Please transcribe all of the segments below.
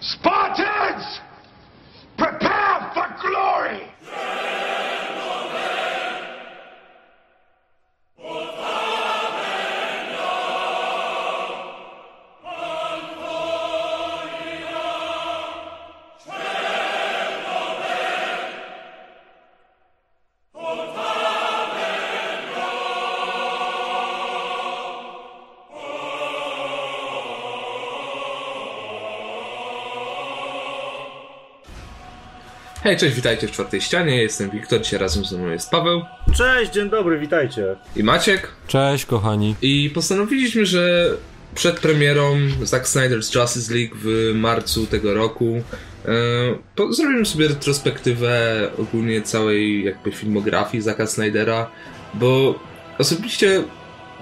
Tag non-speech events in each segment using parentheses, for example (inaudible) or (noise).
Spartans! Prepare Hej, cześć, witajcie w czwartej ścianie. Jestem Wiktor, dzisiaj razem ze mną jest Paweł Cześć, dzień dobry, witajcie. i Maciek. Cześć, kochani. I postanowiliśmy, że przed premierą Zack Snyder's Justice League w marcu tego roku e, po, zrobimy sobie retrospektywę ogólnie całej jakby filmografii Zacka Snydera, bo osobiście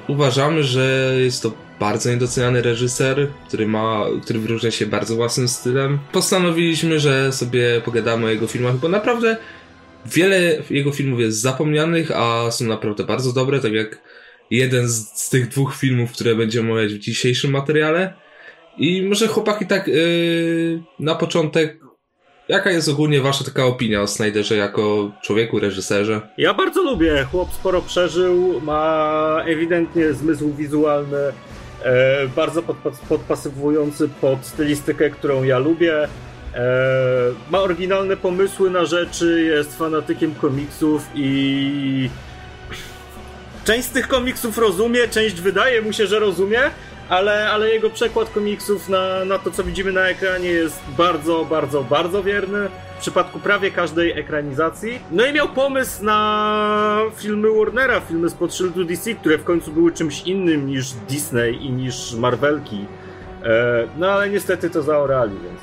uważamy, że jest to bardzo niedoceniany reżyser, który ma, który wyróżnia się bardzo własnym stylem. Postanowiliśmy, że sobie pogadamy o jego filmach, bo naprawdę wiele jego filmów jest zapomnianych, a są naprawdę bardzo dobre, tak jak jeden z, z tych dwóch filmów, które będziemy omawiać w dzisiejszym materiale. I może chłopaki tak yy, na początek, jaka jest ogólnie wasza taka opinia o Snyderze jako człowieku, reżyserze? Ja bardzo lubię, chłop sporo przeżył, ma ewidentnie zmysł wizualny, bardzo podpas podpasowujący pod stylistykę, którą ja lubię. E, ma oryginalne pomysły na rzeczy, jest fanatykiem komiksów i część z tych komiksów rozumie, część wydaje mu się, że rozumie, ale, ale jego przekład komiksów na, na to, co widzimy na ekranie jest bardzo, bardzo, bardzo wierny. W przypadku prawie każdej ekranizacji. No i miał pomysł na filmy Warnera, filmy spod szyldu DC, które w końcu były czymś innym niż Disney i niż Marvelki. E, no ale niestety to zaorali, więc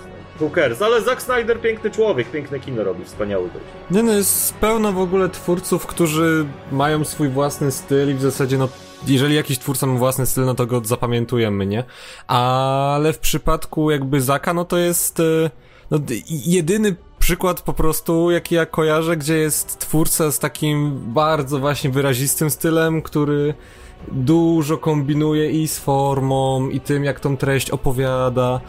cares. Ale Zack Snyder piękny człowiek, piękne kino robi, wspaniały gość. Nie no, jest pełno w ogóle twórców, którzy mają swój własny styl i w zasadzie no jeżeli jakiś twórca ma własny styl, no to go zapamiętujemy, nie? Ale w przypadku jakby Zaka, no to jest e, no, jedyny przykład po prostu, jaki ja kojarzę, gdzie jest twórca z takim bardzo właśnie wyrazistym stylem, który dużo kombinuje i z formą, i tym, jak tą treść opowiada.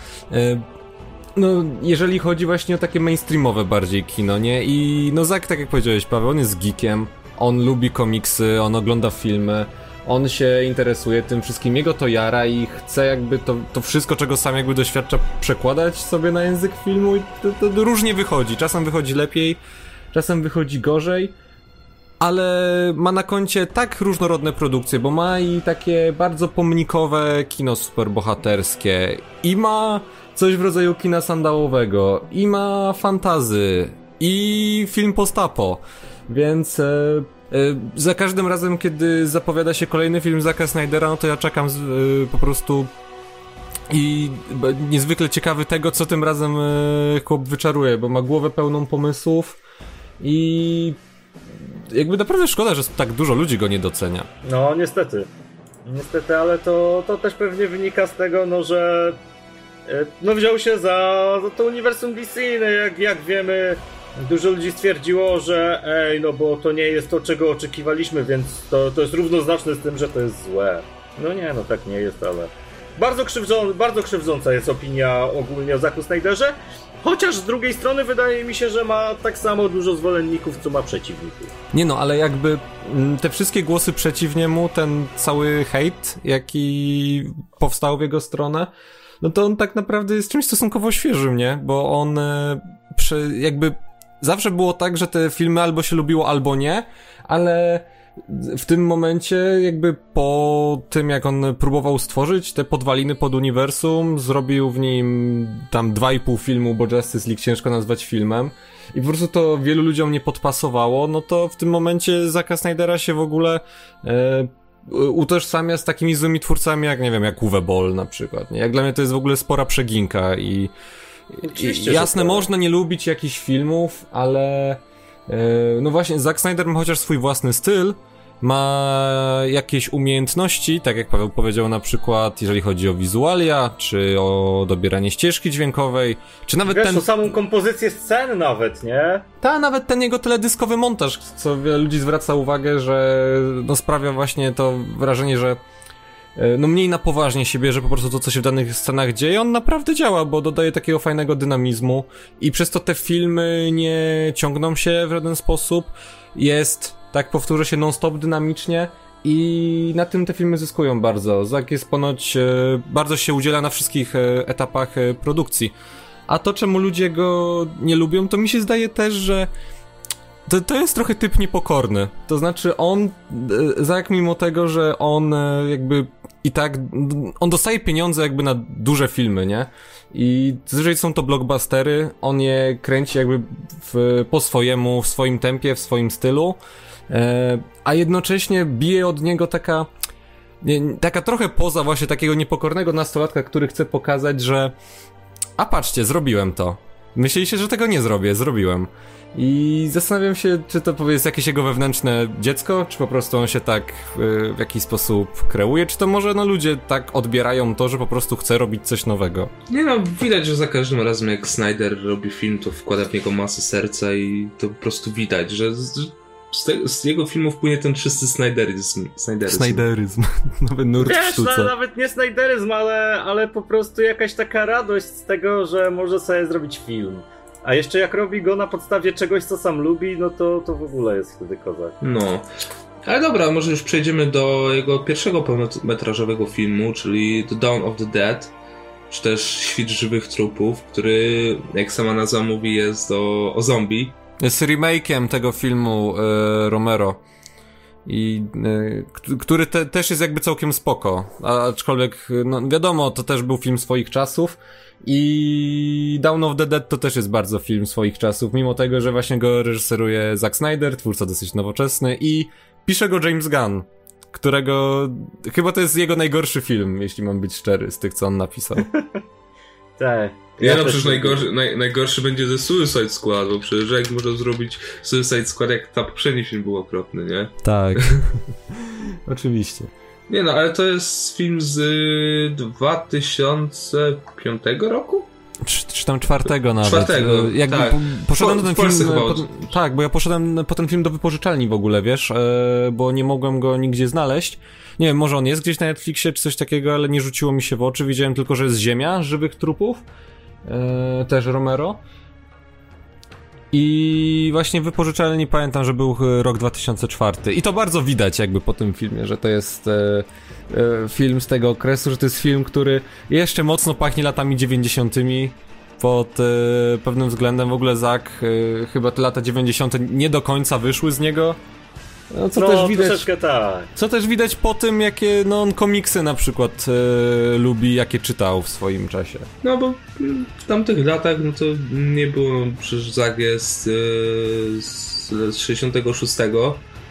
No, jeżeli chodzi właśnie o takie mainstreamowe bardziej kino, nie? I no Zak, tak jak powiedziałeś, Paweł, on jest geekiem, on lubi komiksy, on ogląda filmy, on się interesuje tym wszystkim, jego to jara i chce jakby to, to wszystko, czego sam jakby doświadcza, przekładać sobie na język filmu i to, to różnie wychodzi. Czasem wychodzi lepiej, czasem wychodzi gorzej, ale ma na koncie tak różnorodne produkcje, bo ma i takie bardzo pomnikowe kino superbohaterskie, i ma coś w rodzaju kina sandałowego, i ma fantazy, i film postapo, więc e, e, za każdym razem, kiedy zapowiada się kolejny film Zacka Snydera, no to ja czekam z, e, po prostu i niezwykle ciekawy tego, co tym razem e, chłop wyczaruje, bo ma głowę pełną pomysłów i jakby naprawdę szkoda, że tak dużo ludzi go nie docenia. No, niestety. Niestety, ale to, to też pewnie wynika z tego, no, że no wziął się za, za to uniwersum DC, no jak, jak wiemy, dużo ludzi stwierdziło, że ej, no bo to nie jest to, czego oczekiwaliśmy, więc to, to jest równoznaczne z tym, że to jest złe. No nie, no tak nie jest, ale... Bardzo, krzywdzą, bardzo krzywdząca jest opinia ogólnie o Zacku Snyderze, chociaż z drugiej strony wydaje mi się, że ma tak samo dużo zwolenników, co ma przeciwników. Nie no, ale jakby mm, te wszystkie głosy przeciw niemu, ten cały hejt, jaki powstał w jego stronę, no to on tak naprawdę jest czymś stosunkowo świeżym, nie? Bo on e, przy, jakby zawsze było tak, że te filmy albo się lubiło, albo nie, ale w tym momencie jakby po tym, jak on próbował stworzyć te podwaliny pod uniwersum, zrobił w nim tam dwa i pół filmu, bo Justice League ciężko nazwać filmem i po prostu to wielu ludziom nie podpasowało, no to w tym momencie Zacka Snydera się w ogóle e, utożsamia z takimi złymi twórcami jak, nie wiem, jak Uwe Boll na przykład. Nie? Jak dla mnie to jest w ogóle spora przeginka i, i jasne, można nie lubić jakichś filmów, ale e, no właśnie, Zack Snyder ma chociaż swój własny styl, ma jakieś umiejętności, tak jak Paweł powiedział na przykład, jeżeli chodzi o wizualia, czy o dobieranie ścieżki dźwiękowej, czy nawet Wiesz, ten... o samą kompozycję scen nawet, nie? Ta, nawet ten jego teledyskowy montaż, co wiele ludzi zwraca uwagę, że no sprawia właśnie to wrażenie, że e, no mniej na poważnie się bierze po prostu to, co się w danych scenach dzieje, on naprawdę działa, bo dodaje takiego fajnego dynamizmu i przez to te filmy nie ciągną się w żaden sposób. Jest, tak powtórzę się, non-stop dynamicznie i na tym te filmy zyskują bardzo. Zak jest ponoć, e, bardzo się udziela na wszystkich e, etapach e, produkcji. A to, czemu ludzie go nie lubią, to mi się zdaje też, że to, to jest trochę typ niepokorny. To znaczy on, Zak mimo tego, że on jakby i tak, on dostaje pieniądze jakby na duże filmy, nie? I zazwyczaj są to blockbustery, on je kręci jakby w, po swojemu, w swoim tempie, w swoim stylu, a jednocześnie bije od niego taka, nie, taka trochę poza właśnie takiego niepokornego nastolatka, który chce pokazać, że a patrzcie, zrobiłem to. Myśleliście, że tego nie zrobię, zrobiłem. I zastanawiam się, czy to jest jakieś jego wewnętrzne dziecko, czy po prostu on się tak y, w jakiś sposób kreuje, czy to może no ludzie tak odbierają to, że po prostu chce robić coś nowego. Nie no, widać, że za każdym razem jak Snyder robi film, to wkłada w niego masę serca i to po prostu widać, że z, z, te, z jego filmów płynie ten czysty Snyderyzm. Snyderyzm. Snyderyzm. (laughs) Nowy nurt w Wiesz, sztuce. no, nawet nie snajderyzm, ale, ale po prostu jakaś taka radość z tego, że może sobie zrobić film. A jeszcze jak robi go na podstawie czegoś, co sam lubi, no to, to w ogóle jest wtedy kozak. No. Ale dobra, może już przejdziemy do jego pierwszego pełnometrażowego filmu, czyli The Dawn of the Dead, czy też Świt żywych trupów, który, jak sama nazwa mówi, jest o, o zombie. Jest remake'iem tego filmu e, Romero. I e, który te, też jest jakby całkiem spoko. Aczkolwiek, no wiadomo, to też był film swoich czasów. I Down of the Dead to też jest bardzo film swoich czasów, mimo tego, że właśnie go reżyseruje Zack Snyder, twórca dosyć nowoczesny i pisze go James Gunn, którego chyba to jest jego najgorszy film, jeśli mam być szczery, z tych co on napisał. (laughs) Tak. Ja, no przecież najgorszy, naj, najgorszy będzie The Suicide Squad, bo przecież jak można zrobić Suicide Squad, jak ta poprzedni film był okropny, nie? tak. (laughs) Oczywiście. Nie no, ale to jest film z y, 2005 roku? Czy, czy tam czwartego nawet. Czwartego, Jakby tak. po, poszedłem W na ten film. Po, tak, bo ja poszedłem po ten film do wypożyczalni w ogóle, wiesz, e, bo nie mogłem go nigdzie znaleźć. Nie wiem, może on jest gdzieś na Netflixie czy coś takiego, ale nie rzuciło mi się w oczy. Widziałem tylko, że jest Ziemia żywych trupów. E, też Romero. I właśnie wypożyczalni pamiętam, że był e, rok 2004. I to bardzo widać jakby po tym filmie, że to jest e, e, film z tego okresu, że to jest film, który jeszcze mocno pachnie latami 90. Pod e, pewnym względem w ogóle Zak, e, chyba te lata 90. nie do końca wyszły z niego. No, co no, też widać. troszeczkę tak. Co też widać po tym, jakie no, on komiksy na przykład e, lubi, jakie czytał w swoim czasie. No bo w tamtych latach, no to nie było, przecież Zag jest y, z, z 66,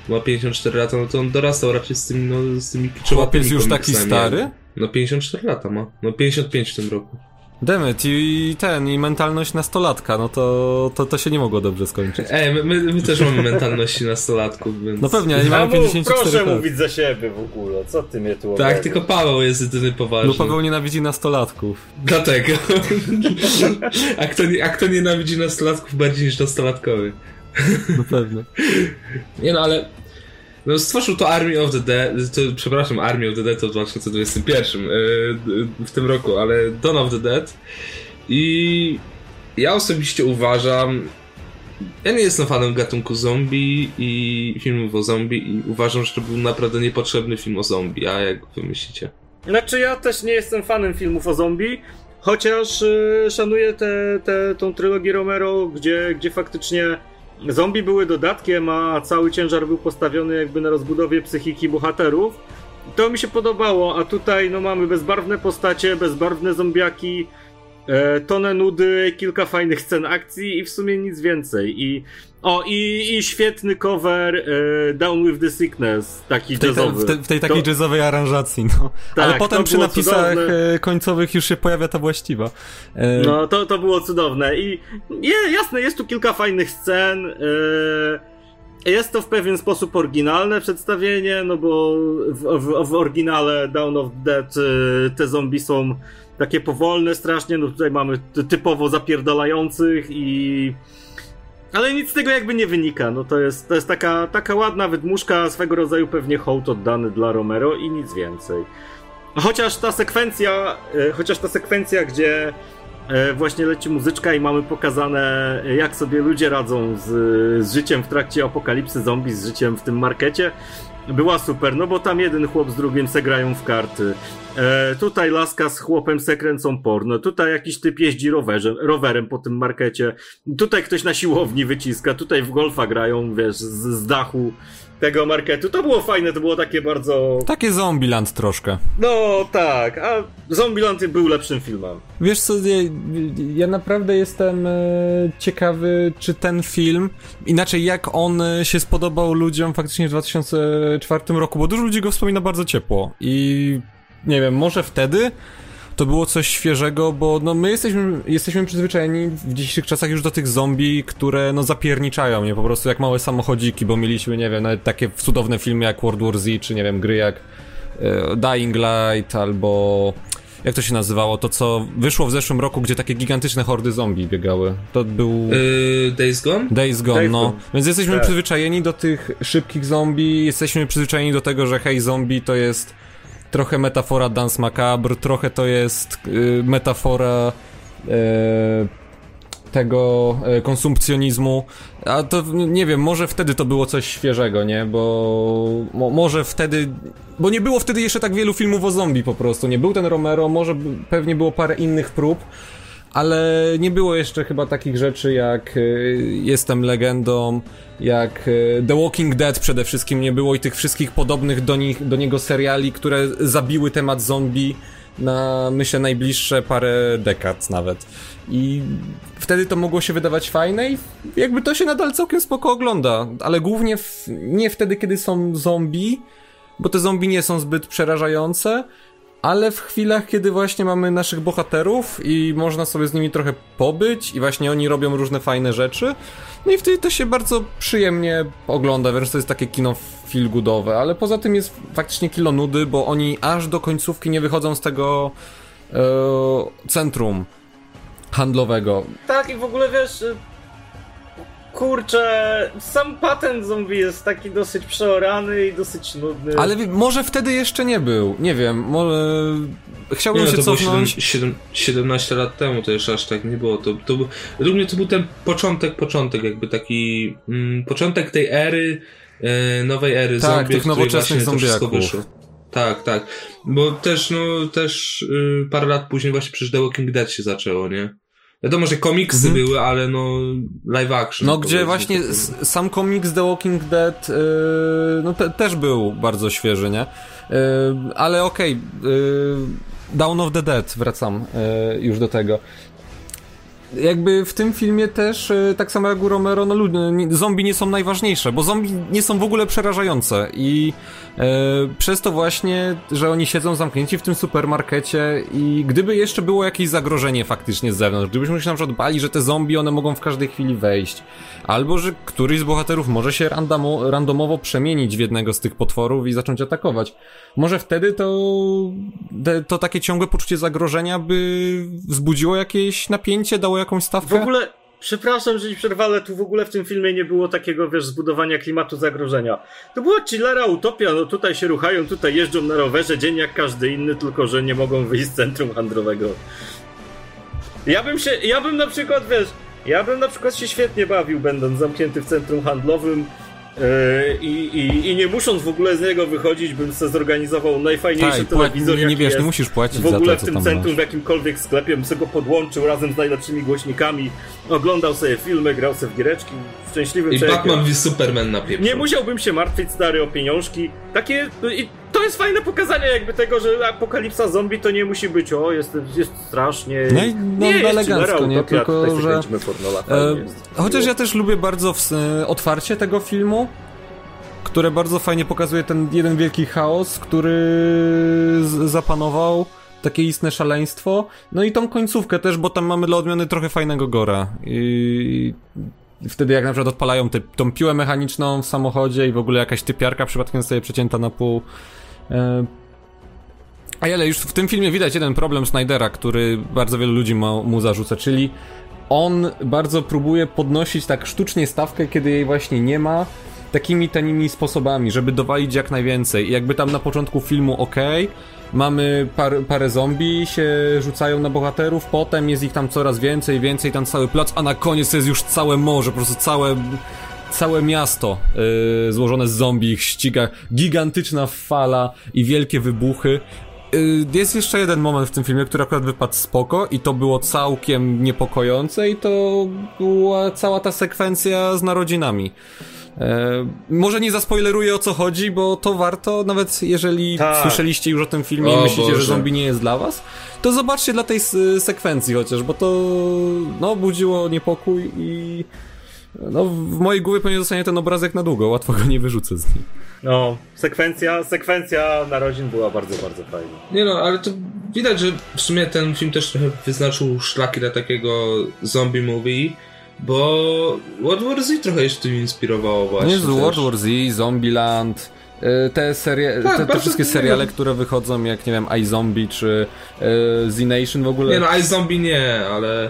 ma 54 lata, no to on dorastał raczej z tymi, no, z tymi kiczowatymi Chłopiec już taki stary? No 54 lata ma, no 55 w tym roku. Demet i ten, i mentalność nastolatka, no to, to, to się nie mogło dobrze skończyć. Ej, my, my, my też mamy mentalności nastolatków, więc... No pewnie, ale nie mamy mów, 54 proszę lat. mówić za siebie w ogóle, co ty mnie tu Tak, obrażasz? tylko Paweł jest jedyny poważny. No Paweł nienawidzi nastolatków. Dlatego. a, kto, nie- a kto nienawidzi nastolatków bardziej niż nastolatkowy? No pewnie. Nie no, ale no, stworzył to Army of the Dead, to, przepraszam, Army of the Dead to w 2021, yy, w tym roku, ale Dawn of the Dead i ja osobiście uważam, ja nie jestem fanem gatunku zombie i filmów o zombie i uważam, że to był naprawdę niepotrzebny film o zombie, a jak wy myślicie? Znaczy ja też nie jestem fanem filmów o zombie, chociaż y, szanuję tę te, tą trylogię Romero, gdzie, gdzie faktycznie zombie były dodatkiem, a cały ciężar był postawiony jakby na rozbudowie psychiki bohaterów. To mi się podobało, a tutaj no mamy bezbarwne postacie, bezbarwne zombiaki, e, tonę nudy, kilka fajnych scen akcji i w sumie nic więcej. I o, i, i świetny cover e, Down with the Sickness, taki W tej, jazzowy. w, te, w tej takiej To- jazzowej aranżacji, no. Tak, Ale potem przy napisach cudowne. e, końcowych już się pojawia ta właściwa. E, No, to, to było cudowne. I je, jasne, jest tu kilka fajnych scen. Yy, jest to w pewien sposób oryginalne przedstawienie, no bo w, w, w oryginale Down of Dead yy, te zombie są takie powolne strasznie, no tutaj mamy ty- typowo zapierdalających i... Ale nic z tego jakby nie wynika, no to jest, to jest taka, taka ładna wydmuszka, swego rodzaju pewnie hołd oddany dla Romero i nic więcej. chociaż ta sekwencja, e, chociaż ta sekwencja, gdzie właśnie leci muzyczka i mamy pokazane, jak sobie ludzie radzą z, z życiem w trakcie apokalipsy zombie, z życiem w tym markecie, była super, no bo tam jeden chłop z drugim se grają w karty. E, tutaj laska z chłopem se kręcą porno. Tutaj jakiś typ jeździ rowerem, rowerem po tym markecie. Tutaj ktoś na siłowni wyciska. Tutaj w golfa grają, wiesz, z, z dachu tego marketu. To było fajne, to było takie bardzo... Takie Zombieland troszkę. No tak, a Zombieland był lepszym filmem. Wiesz co, ja, ja naprawdę jestem e, ciekawy, czy ten film, inaczej jak on e, się spodobał ludziom faktycznie w 2004 roku, bo dużo ludzi go wspomina bardzo ciepło i nie wiem, może wtedy to było coś świeżego, bo no my jesteśmy, jesteśmy przyzwyczajeni w dzisiejszych czasach już do tych zombie, które no zapierniczają mnie po prostu jak małe samochodziki, bo mieliśmy, nie wiem, nawet takie cudowne filmy jak World War Z, czy nie wiem, gry jak e, Dying Light albo jak to się nazywało, to co wyszło w zeszłym roku, gdzie takie gigantyczne hordy zombie biegały. To był... Yy, Days Gone? Days Gone, Days no. Gone. Więc jesteśmy Tak. przyzwyczajeni do tych szybkich zombie, jesteśmy przyzwyczajeni do tego, że hej, zombie to jest trochę metafora Dance Macabre, trochę to jest y, metafora y, tego y, konsumpcjonizmu, a to nie wiem, może wtedy to było coś świeżego, nie? Bo mo, może wtedy, bo nie było wtedy jeszcze tak wielu filmów o zombie po prostu, nie był ten Romero, może pewnie było parę innych prób, ale nie było jeszcze chyba takich rzeczy jak y, Jestem legendą, jak y, The Walking Dead przede wszystkim nie było i tych wszystkich podobnych do, nich, do niego seriali, które zabiły temat zombie na myślę najbliższe parę dekad nawet. I wtedy to mogło się wydawać fajne i jakby to się nadal całkiem spoko ogląda, ale głównie w, nie wtedy, kiedy są zombie, bo te zombie nie są zbyt przerażające, ale w chwilach, kiedy właśnie mamy naszych bohaterów i można sobie z nimi trochę pobyć i właśnie oni robią różne fajne rzeczy, no i wtedy to się bardzo przyjemnie ogląda, wręcz to jest takie kino feel goodowe, ale poza tym jest faktycznie kilo nudy, bo oni aż do końcówki nie wychodzą z tego e, centrum handlowego. Tak, i w ogóle wiesz. Kurczę, sam patent zombie jest taki dosyć przeorany i dosyć nudny. Ale może wtedy jeszcze nie był, nie wiem, może... Chciałbym Nie, no, się to było cofnąć... 7, 7, 17 lat temu, to jeszcze aż tak nie było. To, to był, według mnie to był ten początek, początek, jakby taki mm, początek tej ery, e, nowej ery Tak, zombie, tych nowoczesnych to zombiaków. Tak, tak. Bo też, no, też y, parę lat później właśnie przecież The Walking Dead się zaczęło, nie? Wiadomo, że komiksy Mhm. były, ale no live action. No, gdzie właśnie sam komiks The Walking Dead yy, no te, też był bardzo świeży, nie? Yy, ale okej, yy, Dawn of the Dead, wracam yy, już do tego. Jakby w tym filmie też, yy, tak samo jak u Romero, no zombie nie są najważniejsze, bo zombie nie są w ogóle przerażające i yy, przez to właśnie, że oni siedzą zamknięci w tym supermarkecie i gdyby jeszcze było jakieś zagrożenie faktycznie z zewnątrz, gdybyśmy się na przykład bali, że te zombie, one mogą w każdej chwili wejść, albo że któryś z bohaterów może się randomo, randomowo przemienić w jednego z tych potworów i zacząć atakować. Może wtedy to, to takie ciągłe poczucie zagrożenia by wzbudziło jakieś napięcie, dało jakąś W stawkę? ogóle, przepraszam, że ci przerwę, ale tu w ogóle w tym filmie nie było takiego, wiesz, zbudowania klimatu zagrożenia. To była chillera utopia, no tutaj się ruchają, tutaj jeżdżą na rowerze, dzień jak każdy inny, tylko że nie mogą wyjść z centrum handlowego. Ja bym się, ja bym na przykład, wiesz, ja bym na przykład się świetnie bawił, będąc zamknięty w centrum handlowym, i, i, I nie musząc w ogóle z niego wychodzić, bym sobie zorganizował najfajniejszy Tak, telewizor, nie, nie wiesz, nie musisz płacić w ogóle za to, w tym centrum, masz. w jakimkolwiek sklepie, bym sobie go podłączył razem z najlepszymi głośnikami, oglądał sobie filmy, grał sobie w giereczki, szczęśliwym I człowiekiem. Batman v Superman na pierwszy. Nie musiałbym się martwić stary o pieniążki. Takie. I to jest fajne pokazanie jakby tego, że apokalipsa zombie to nie musi być o, jest, jest strasznie. No i no, nie, elegancko, nie? Tylko, że- E, chociaż ja też lubię bardzo w, e, otwarcie tego filmu, które bardzo fajnie pokazuje ten jeden wielki chaos, który zapanował, takie istne szaleństwo. No i tą końcówkę też, bo tam mamy dla odmiany trochę fajnego gora. I wtedy jak na przykład odpalają te, tą piłę mechaniczną w samochodzie i w ogóle jakaś typiarka przypadkiem sobie przecięta na pół. E, ale już w tym filmie widać jeden problem Snydera, który bardzo wielu ludzi ma, mu zarzuca, czyli on bardzo próbuje podnosić tak sztucznie stawkę, kiedy jej właśnie nie ma takimi tanimi sposobami, żeby dowalić jak najwięcej. I jakby tam na początku filmu ok, mamy par, parę zombie, się rzucają na bohaterów, potem jest ich tam coraz więcej, więcej, tam cały plac, a na koniec jest już całe morze, po prostu całe całe miasto yy, złożone z zombie, ich ściga gigantyczna fala i wielkie wybuchy. Yy, jest jeszcze jeden moment w tym filmie, który akurat wypadł spoko i to było całkiem niepokojące i to była cała ta sekwencja z narodzinami. E, może nie zaspoileruję o co chodzi, bo to warto, nawet jeżeli Tak. słyszeliście już o tym filmie O i myślicie, Boże. że zombie nie jest dla was, to zobaczcie dla tej sekwencji chociaż, bo to no budziło niepokój i no w mojej głowie pewnie zostanie ten obrazek na długo, łatwo go nie wyrzucę z nim. No, sekwencja, sekwencja narodzin była bardzo, bardzo fajna. Nie no, ale to widać, że w sumie ten film też trochę wyznaczył szlaki dla takiego zombie movie, bo World War Z trochę się tym inspirowało właśnie. Nie z też. World War Z, Zombieland, y, te serie, Tak, te, te wszystkie seriale, które wychodzą jak, nie wiem, iZombie czy y, Z Nation w ogóle. Nie no, i zombie nie, ale,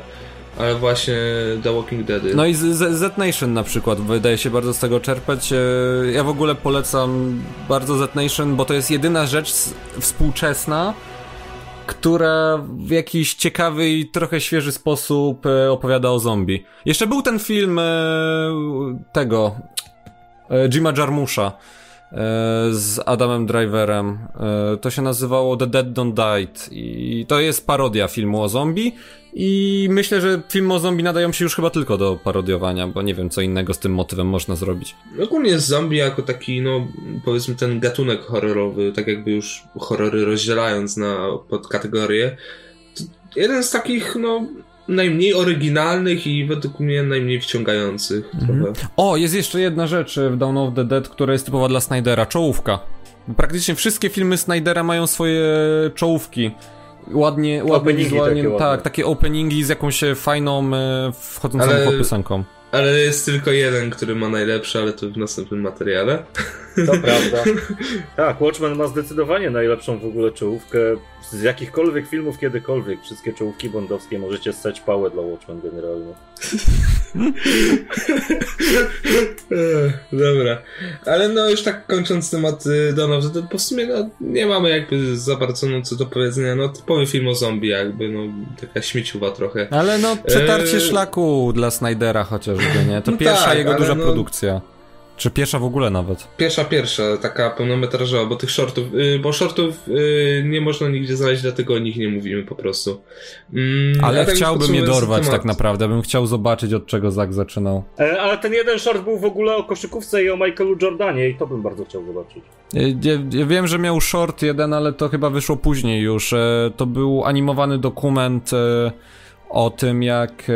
ale właśnie The Walking Dead. No i z, z, Nation na przykład wydaje się bardzo z tego czerpać. E, Ja w ogóle polecam bardzo Z Nation, bo to jest jedyna rzecz współczesna, która w jakiś ciekawy i trochę świeży sposób e, opowiada o zombie. Jeszcze był ten film e, tego e, Jima Jarmusza z Adamem Driverem. E, To się nazywało The Dead Don't Died i to jest parodia filmu o zombie i myślę, że filmy o zombie nadają się już chyba tylko do parodiowania, bo nie wiem co innego z tym motywem można zrobić. Ogólnie zombie jako taki, no powiedzmy ten gatunek horrorowy, tak jakby już horrory rozdzielając na podkategorie, jeden z takich, no najmniej oryginalnych i według mnie najmniej wciągających trochę. O, jest jeszcze jedna rzecz w Dawn of the Dead, która jest typowa dla Snydera, czołówka. Praktycznie wszystkie filmy Snydera mają swoje czołówki. Ładnie, ładnie Openingi wizualnie, takie ładne. tak, takie openingi z jakąś e, fajną, e, wchodzącą Ale- w piosenką. Ale jest tylko jeden, który ma najlepszy, ale to w następnym materiale. To prawda. (laughs) Tak, Watchmen ma zdecydowanie najlepszą w ogóle czołówkę z jakichkolwiek filmów kiedykolwiek. Wszystkie czołówki bondowskie możecie ssać pałę dla Watchmen generalnie. (laughs) Dobra, ale no już tak kończąc temat y, Dawn of the Dead, bo w sumie no, nie mamy jakby za bardzo no, co do powiedzenia, no typowy film o zombie jakby, no taka śmieciuwa trochę. Ale no, przetarcie Eee. szlaku dla Snydera chociażby, nie? To No pierwsza tak, jego duża no- produkcja. Czy pierwsza w ogóle nawet? Pierwsza, pierwsza, taka pełnometrażowa, bo tych shortów, y, bo shortów y, nie można nigdzie znaleźć, dlatego o nich nie mówimy po prostu. Mm, Ale tak chciałbym je dorwać tak naprawdę, bym chciał zobaczyć od czego Zak zaczynał. E, ale ten jeden short był w ogóle o koszykówce i o Michaelu Jordanie i to bym bardzo chciał zobaczyć. Ja, ja wiem, że miał short jeden, ale to chyba wyszło później już. E, To był animowany dokument e, o tym, jak e,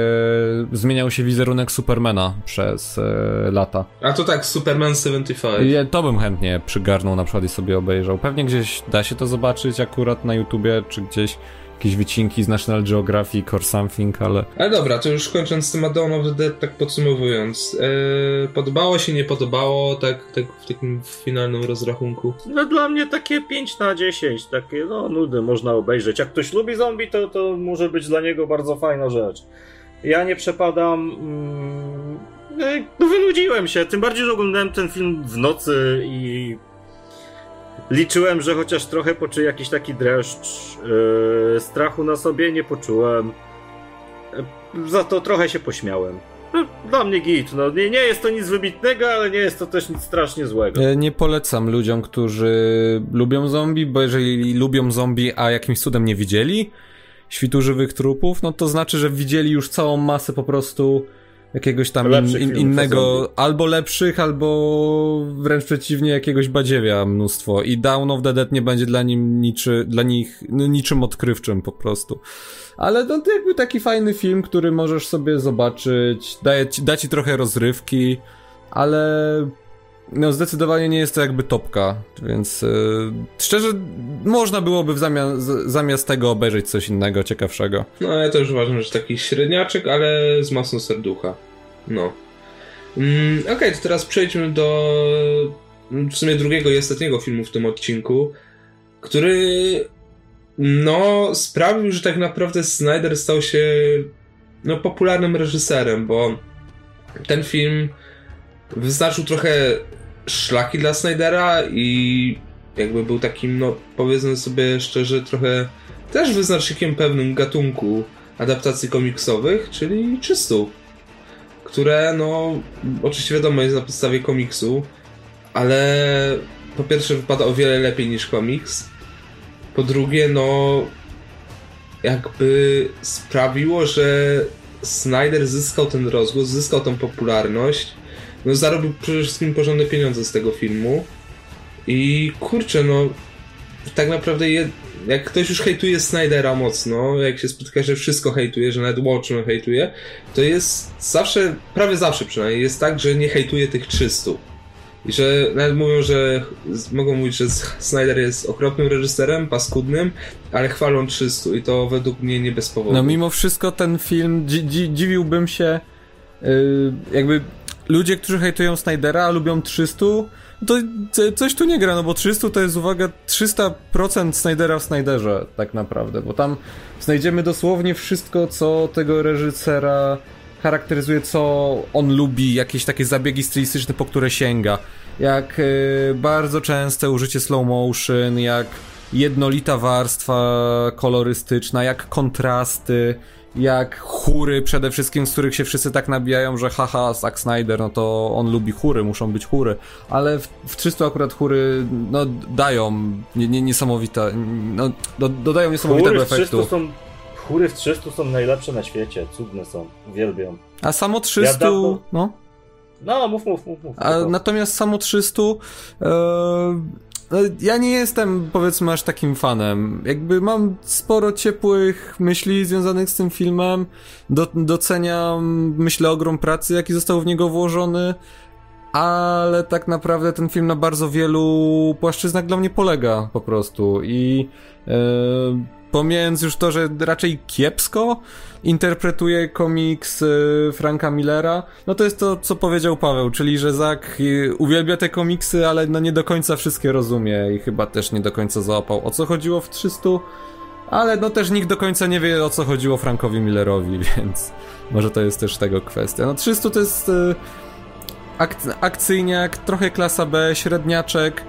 zmieniał się wizerunek Supermana przez e, lata. A to tak, Superman 75. Ja, to bym chętnie przygarnął na przykład i sobie obejrzał. Pewnie gdzieś da się to zobaczyć akurat na YouTubie, czy gdzieś jakieś wycinki z National Geographic or something, ale... Ale dobra, to już kończąc temat Dawn of the Dead, tak podsumowując. E, podobało się, nie podobało, tak, tak w takim finalnym rozrachunku. No dla mnie takie 5 na 10, takie no nudy można obejrzeć. Jak ktoś lubi zombie, to, to może być dla niego bardzo fajna rzecz. Ja nie przepadam. Mm, no wynudziłem się, tym bardziej, że oglądałem ten film w nocy i liczyłem, że chociaż trochę poczuję jakiś taki dreszcz e, strachu na sobie, nie poczułem. E, za to trochę się pośmiałem. No, dla mnie git, no nie, nie jest to nic wybitnego, ale nie jest to też nic strasznie złego. E, Nie polecam ludziom, którzy lubią zombie, bo jeżeli lubią zombie, a jakimś cudem nie widzieli świtu żywych trupów, no to znaczy, że widzieli już całą masę po prostu jakiegoś tam in, in, innego, albo lepszych, albo wręcz przeciwnie, jakiegoś badziewia mnóstwo. I Down of the Dead nie będzie dla, nim niczy, dla nich no, niczym odkrywczym po prostu. Ale no, to jakby taki fajny film, który możesz sobie zobaczyć, daje ci, da ci trochę rozrywki, ale no zdecydowanie nie jest to jakby topka, więc yy, szczerze można byłoby w zamiast, zamiast tego obejrzeć coś innego, ciekawszego. No to już ważne, że taki średniaczek, ale z masą serducha. No. Mm, Okej, to teraz przejdźmy do w sumie drugiego i ostatniego filmu w tym odcinku, który no sprawił, że tak naprawdę Snyder stał się no popularnym reżyserem, bo ten film wyznaczył trochę szlaki dla Snydera i jakby był takim, no powiedzmy sobie szczerze, trochę też wyznacznikiem pewnym gatunku adaptacji komiksowych, czyli 300, które no oczywiście wiadomo jest na podstawie komiksu, ale po pierwsze wypada o wiele lepiej niż komiks, po drugie no jakby sprawiło, że Snyder zyskał ten rozgłos, zyskał tą popularność, no zarobił przede wszystkim porządne pieniądze z tego filmu. I kurczę, no tak naprawdę je, jak ktoś już hejtuje Snydera mocno, jak się spotyka, że wszystko hejtuje, że nawet Watchmen hejtuje, to jest zawsze, prawie zawsze przynajmniej, jest tak, że nie hejtuje tych 300. I że nawet mówią, że mogą mówić, że Snyder jest okropnym reżyserem, paskudnym, ale chwalą 300 i to według mnie nie bez powodu. No mimo wszystko ten film, dzi dzi dziwiłbym się, yy, jakby ludzie, którzy hejtują Snydera, a lubią 300, to coś tu nie gra, no bo 300 to jest, uwaga, 300% Snydera w Snyderze tak naprawdę, bo tam znajdziemy dosłownie wszystko, co tego reżysera charakteryzuje, co on lubi, jakieś takie zabiegi stylistyczne, po które sięga. Jak y, bardzo częste użycie slow motion, jak jednolita warstwa kolorystyczna, jak kontrasty, jak chóry przede wszystkim, z których się wszyscy tak nabijają, że haha, Zack Snyder, no to on lubi chóry, muszą być chóry, ale w, w 300 akurat chóry, no dają nie, nie, niesamowite, no do, dodają niesamowitego chóry efektu. Są, chóry w 300 są najlepsze na świecie, cudne są, uwielbiam. A samo 300, ja dawno... no? No, mów, mów, mów. mów A, natomiast samo 300, e, no, ja nie jestem, powiedzmy, aż takim fanem. Jakby mam sporo ciepłych myśli związanych z tym filmem. Do, doceniam, myślę, ogrom pracy, jaki został w niego włożony. Ale tak naprawdę ten film na bardzo wielu płaszczyznach dla mnie polega po prostu. I yy, pomijając już to, że raczej kiepsko interpretuje komiks y, Franka Millera, no to jest to, co powiedział Paweł, czyli że Zak y, uwielbia te komiksy, ale no nie do końca wszystkie rozumie i chyba też nie do końca załapał o co chodziło w 300, ale no też nikt do końca nie wie o co chodziło Frankowi Millerowi, (laughs) więc może to jest też tego kwestia. No 300 to jest y, ak akcyjniak, trochę klasa B, średniaczek,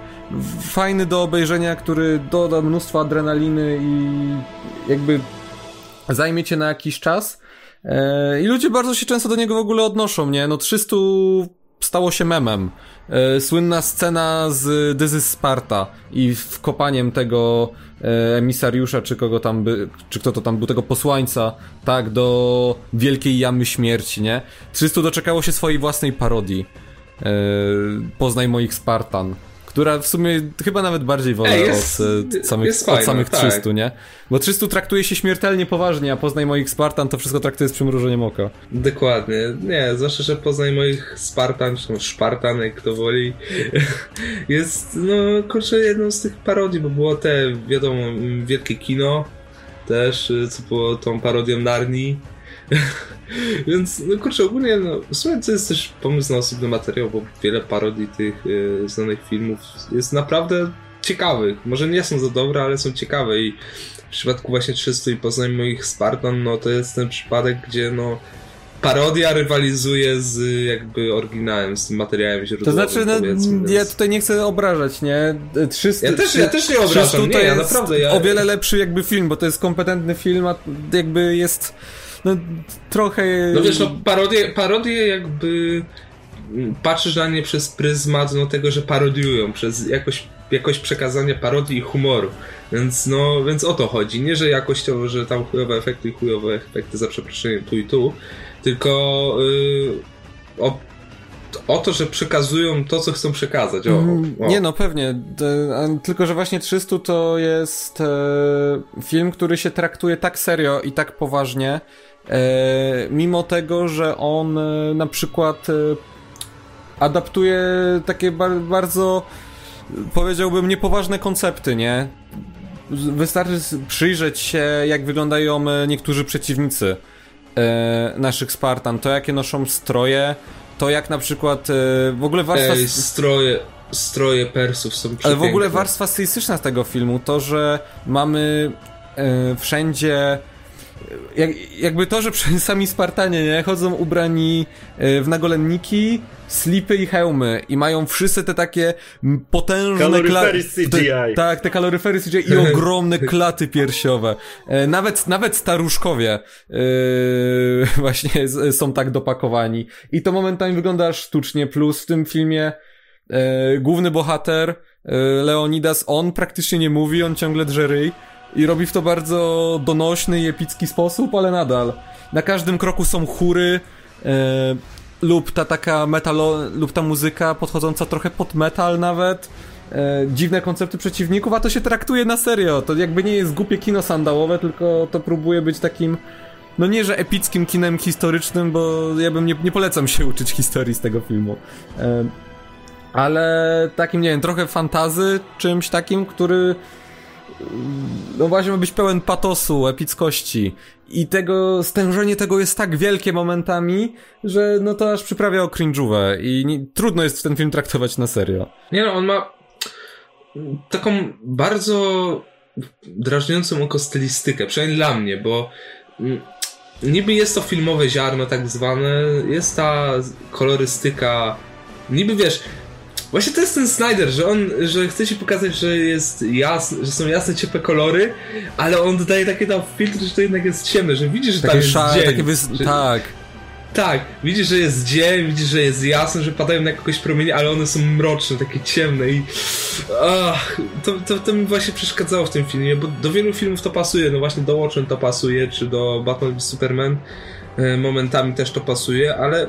fajny do obejrzenia, który doda mnóstwo adrenaliny i jakby zajmie cię na jakiś czas. E, I ludzie bardzo się często do niego w ogóle odnoszą, nie? No 300 stało się memem. E, słynna scena z is Sparta i wkopaniem tego e, emisariusza, czy kogo tam by, czy kto to tam był, tego posłańca, tak, do wielkiej jamy śmierci, nie? 300 doczekało się swojej własnej parodii. Poznaj moich Spartan która w sumie chyba nawet bardziej wolę Ej, jest, od, e, samych, jest fajna, od samych tak. 300, nie? Bo 300 traktuje się śmiertelnie poważnie, a Poznaj moich Spartan to wszystko traktuje z przymrużeniem oka. Dokładnie. Nie, zwłaszcza, że Poznaj moich Spartan, czy Spartan, jak kto woli, (laughs) jest, no, kurczę, jedną z tych parodii, bo było te, wiadomo, wielkie kino też, co było tą parodią Narni. (laughs) Więc, no kurczę, ogólnie, no, w sumie to jest też pomysł na osobny materiał, bo wiele parodii tych y, znanych filmów jest naprawdę ciekawych. Może nie są za dobre, ale są ciekawe i w przypadku właśnie 300 i Poznań moich Spartan, no to jest ten przypadek, gdzie no parodia rywalizuje z jakby oryginałem, z tym materiałem źródłowym. To znaczy, no, więc... ja tutaj nie chcę obrażać, nie? 300, ja, też, ja też nie obrażam, nie, ja jest naprawdę. Ja... o wiele lepszy jakby film, bo to jest kompetentny film, a jakby jest no trochę... No wiesz, no parodie, parodie jakby patrzysz na nie przez pryzmat no, tego, że parodiują, przez jakoś, jakoś przekazanie parodii i humoru. Więc no, więc o to chodzi. Nie, że jakościowo, że tam chujowe efekty i chujowe efekty za przeproszeniem tu i tu, tylko yy, o, o to, że przekazują to, co chcą przekazać. O, mm, o. Nie no, pewnie. Tylko, że właśnie 300 to jest e, film, który się traktuje tak serio i tak poważnie, mimo tego, że on e, na przykład e, adaptuje takie bardzo, powiedziałbym, niepoważne koncepty, nie? Wystarczy przyjrzeć się, jak wyglądają niektórzy przeciwnicy naszych Spartan, to jakie noszą stroje, to jak na przykład w ogóle warstwa... Ej, stroje, stroje Persów są przepiękne. Ale w ogóle warstwa stylistyczna z tego filmu, to, że mamy wszędzie jak, jakby to, że (laughs) sami Spartanie, nie, chodzą ubrani e, w nagolenniki, slipy i hełmy i mają wszyscy te takie potężne... Kaloryfery CGI. Te, tak, te kaloryfery CGI i (laughs) ogromne klaty piersiowe. E, nawet, nawet staruszkowie yy, (laughs) właśnie są tak dopakowani. I to momentami wygląda sztucznie, plus w tym filmie yy, główny bohater Leonidas, on praktycznie nie mówi, on ciągle drze ryj i robi w to bardzo donośny i epicki sposób, ale nadal. Na każdym kroku są chóry e, lub ta taka metalo, lub ta muzyka podchodząca trochę pod metal nawet. E, dziwne koncepty przeciwników, a to się traktuje na serio. To jakby nie jest głupie kino sandałowe, tylko to próbuje być takim no nie, że epickim kinem historycznym, bo ja bym nie, nie polecam się uczyć historii z tego filmu. E, ale takim, nie wiem, trochę fantazy, czymś takim, który no właśnie ma być pełen patosu, epickości. I tego, stężenie tego jest tak wielkie momentami, że no to aż przyprawia o cringe'ówę i nie, trudno jest ten film traktować na serio. Nie no, on ma taką bardzo drażniącą oko stylistykę, przynajmniej dla mnie, bo niby jest to filmowe ziarno tak zwane, jest ta kolorystyka, niby wiesz, Właśnie to jest ten Snyder, że on, że chce ci pokazać, że jest jasne, że są jasne, ciepłe kolory, ale on dodaje takie tam filtry, że to jednak jest ciemne, że widzisz, że takie tam jest szare, dzień. Takie wys... że... Tak. Tak, widzisz, że jest dzień, widzisz, że jest jasno, że padają na jakieś promienie, ale one są mroczne, takie ciemne i... Ach, to, to, to mi właśnie przeszkadzało w tym filmie, bo do wielu filmów to pasuje, no właśnie do Watchmen to pasuje, czy do Batman vs Superman e, momentami też to pasuje, ale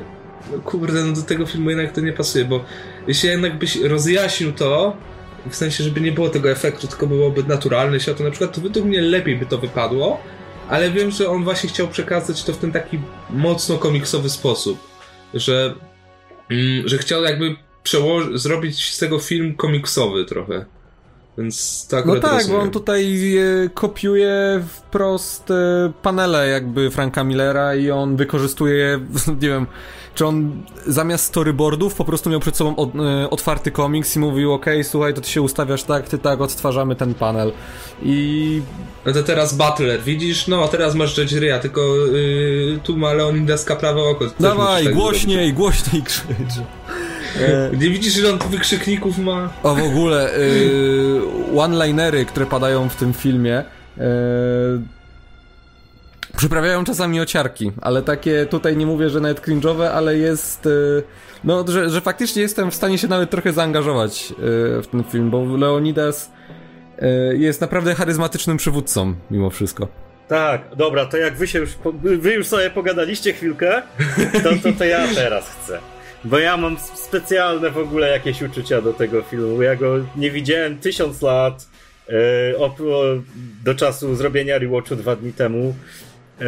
no kurde, no do tego filmu jednak to nie pasuje, bo jeśli jednak byś rozjaśnił to, w sensie, żeby nie było tego efektu, tylko byłoby naturalne światło na przykład, to według mnie lepiej by to wypadło, ale wiem, że on właśnie chciał przekazać to w ten taki mocno komiksowy sposób, że, mm, że chciał jakby zrobić z tego film komiksowy trochę. Więc tak No tak, rozumiem. bo on tutaj e, kopiuje wprost e, panele jakby Franka Millera i on wykorzystuje, (laughs) nie wiem, czy on zamiast storyboardów po prostu miał przed sobą od, e, otwarty komiks i mówił, ok, słuchaj, to ty się ustawiasz tak, ty tak, odtwarzamy ten panel. I... No to teraz Butler, widzisz? No, teraz masz rzecz ryja, tylko yy, tu ma Leonidaska prawe oko. Dawaj, tak głośniej, zrobić. głośniej krzycz. (laughs) E... Nie widzisz, że on tu wykrzykników ma? O, w ogóle, yy, one-linery, które padają w tym filmie, yy, Przyprawiają czasami ociarki, ale takie tutaj nie mówię, że nawet cringe'owe, ale jest. Y, no, że, że faktycznie jestem w stanie się nawet trochę zaangażować y, w ten film, bo Leonidas y, jest naprawdę charyzmatycznym przywódcą, mimo wszystko. Tak, dobra, to jak wy się już, wy już sobie pogadaliście chwilkę, to, to, to ja teraz chcę. Bo ja mam specjalne w ogóle jakieś uczucia do tego filmu. Ja go nie widziałem tysiąc lat, do czasu zrobienia rewatchu dwa dni temu. E,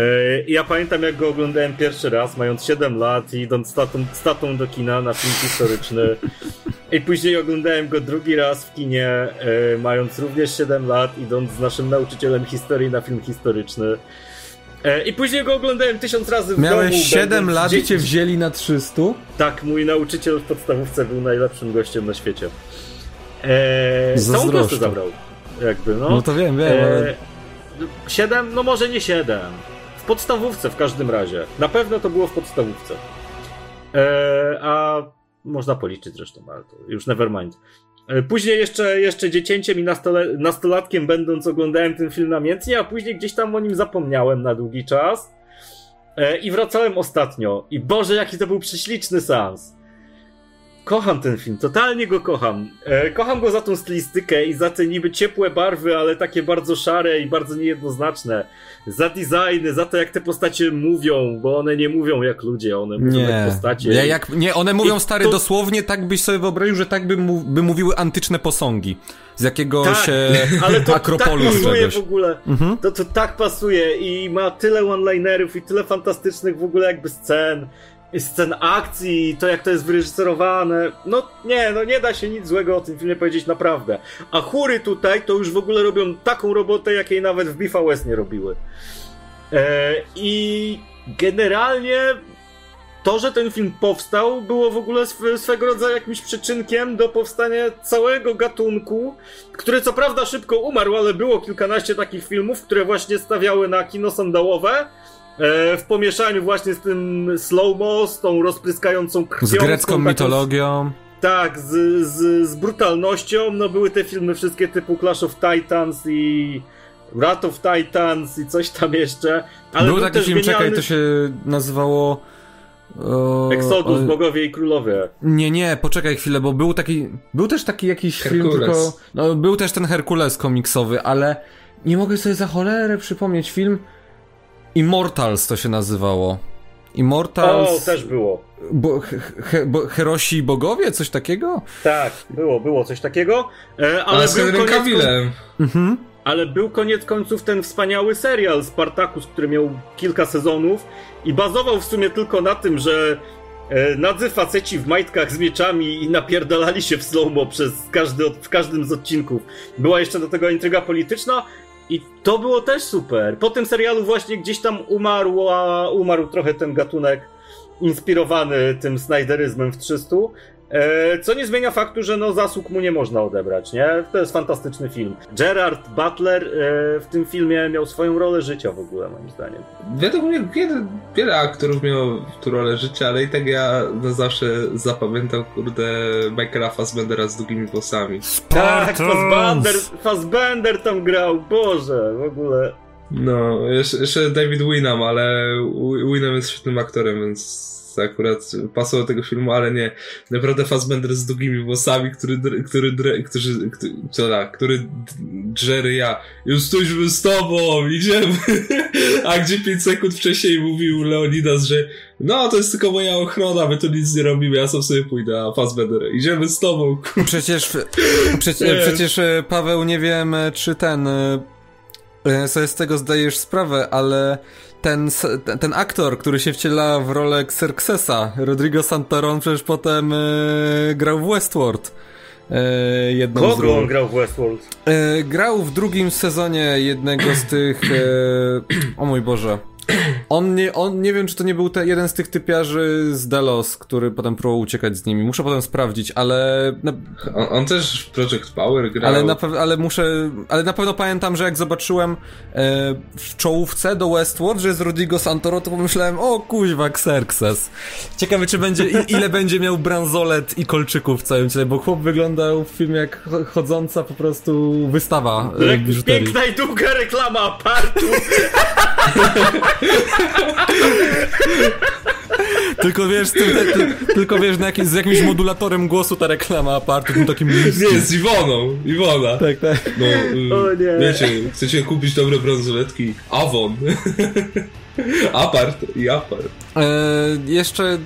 ja pamiętam, jak go oglądałem pierwszy raz, mając 7 lat i idąc statą, statą do kina na film historyczny. I później oglądałem go drugi raz w kinie, e, mając również 7 lat, idąc z naszym nauczycielem historii na film historyczny. E, I później go oglądałem tysiąc razy w Miałeś domu. 7 lat i cię wzięli na 300? Tak, mój nauczyciel w podstawówce był najlepszym gościem na świecie. Eee, całą klasę zabrał. Jakby, no. no to wiem, wiem. Ale... 7, no może nie 7. W podstawówce w każdym razie. Na pewno to było w podstawówce. Eee, a można policzyć zresztą, ale to już never mind. Eee, później jeszcze, jeszcze dziecięciem i nastole, nastolatkiem będąc oglądałem ten film namiętnie, a później gdzieś tam o nim zapomniałem na długi czas. Eee, I wracałem ostatnio. I Boże, jaki to był prześliczny sens. Kocham ten film, totalnie go kocham. E, kocham go za tą stylistykę i za te niby ciepłe barwy, ale takie bardzo szare i bardzo niejednoznaczne. Za designy, za to jak te postacie mówią, bo one nie mówią jak ludzie, one mówią nie. jak postacie. Nie, jak, nie one mówią I stary to... dosłownie tak byś sobie wyobraził, że tak by, mu, by mówiły antyczne posągi. Z jakiegoś tak, e, (laughs) ale to akropolu tak pasuje w ogóle. Mhm. To, to tak pasuje i ma tyle one-linerów i tyle fantastycznych w ogóle jakby scen scen akcji, to jak to jest wyreżyserowane. No nie, no nie da się nic złego o tym filmie powiedzieć naprawdę. A chóry tutaj to już w ogóle robią taką robotę, jakiej nawet w BVS nie robiły. E, I generalnie to, że ten film powstał, było w ogóle sw swego rodzaju jakimś przyczynkiem do powstania całego gatunku, który co prawda szybko umarł, ale było kilkanaście takich filmów, które właśnie stawiały na kino sandałowe. E, w pomieszaniu właśnie z tym slow-mo, z tą rozpryskającą krwią. Z grecką taką- mitologią. Tak, z, z, z brutalnością. No były te filmy wszystkie typu Clash of Titans i Wrath of Titans i coś tam jeszcze. Ale był taki też film, genialny czekaj, to się nazywało... O, Exodus, o- Bogowie i Królowie. Nie, nie, poczekaj chwilę, bo był taki. Był też taki jakiś film, Herkules. tylko. No, był też ten Herkules komiksowy, ale nie mogę sobie za cholerę przypomnieć film. Immortals to się nazywało. O, Immortals. też było. Bo, he, bo, Herosi i bogowie? Coś takiego? Tak, było, było coś takiego. E, ale, Ale z był Henrym koniec, Cavillem. Mhm. ale był koniec końców ten wspaniały serial Spartacus, który miał kilka sezonów i bazował w sumie tylko na tym, że e, nadzy faceci w majtkach z mieczami i napierdalali się w slow-mo przez każdy, w każdym z odcinków. Była jeszcze do tego intryga polityczna i to było też super. Po tym serialu właśnie gdzieś tam umarła, umarł trochę ten gatunek inspirowany tym Snyderyzmem w 300. E, Co nie zmienia faktu, że no zasług mu nie można odebrać, nie? To jest fantastyczny film. Gerard Butler e, w tym filmie miał swoją rolę życia w ogóle, moim zdaniem. Mnie wiele, wiele aktorów miało w tu rolę życia, ale i tak ja na zawsze zapamiętam, kurde, Michaela Fassbendera z długimi włosami. Tak, Fassbender, Fassbender tam grał, Boże, w ogóle. No, jeszcze, jeszcze David Winham, ale Wi- Winham jest świetnym aktorem, więc akurat pasował do tego filmu, ale nie. Naprawdę Fassbender z długimi włosami, który, który, którzy, który, co da, który drzery ja. Jesteśmy z tobą, idziemy. (laughs) A gdzie 5 sekund wcześniej mówił Leonidas, że no, to jest tylko moja ochrona, my tu nic nie robimy, ja sam sobie pójdę, a Fassbender, idziemy z tobą, Przecież, (laughs) przecie, przecież e, Paweł, nie wiem, e, czy ten. e, sobie z tego zdajesz sprawę, ale ten, ten, aktor, który się wciela w rolę Xerxesa, Rodrigo Santoron, przecież potem e, grał w Westworld. E, jedną Kogo on grał w Westworld? E, grał w drugim sezonie jednego z tych. (clears throat) O mój Boże. On nie, on nie wiem, czy to nie był te, jeden z tych typiarzy z Delos, który potem próbował uciekać z nimi. Muszę potem sprawdzić, ale. Na, On, on też w Project Power grał. ale, na, ale muszę. Ale na pewno pamiętam, że jak zobaczyłem e, w czołówce do Westworld, że jest Rodrigo Santoro, to pomyślałem, o kuźwa, Xerxes. Ciekawe, czy będzie. I, ile będzie miał bransolet i kolczyków w całym ciele, bo chłop wyglądał w filmie jak cho- chodząca po prostu wystawa e, piękna i długa reklama apartu. (laughs) Tylko wiesz, z tym, te, ty, tylko wiesz, na jakim, z jakimś modulatorem głosu ta reklama apartu, tym takim niskim. Nie, z Iwoną, Iwona. Tak, tak. No, y, O nie. wiecie, chcecie kupić dobre bransoletki? Avon. (laughs) Apart i apart. E, jeszcze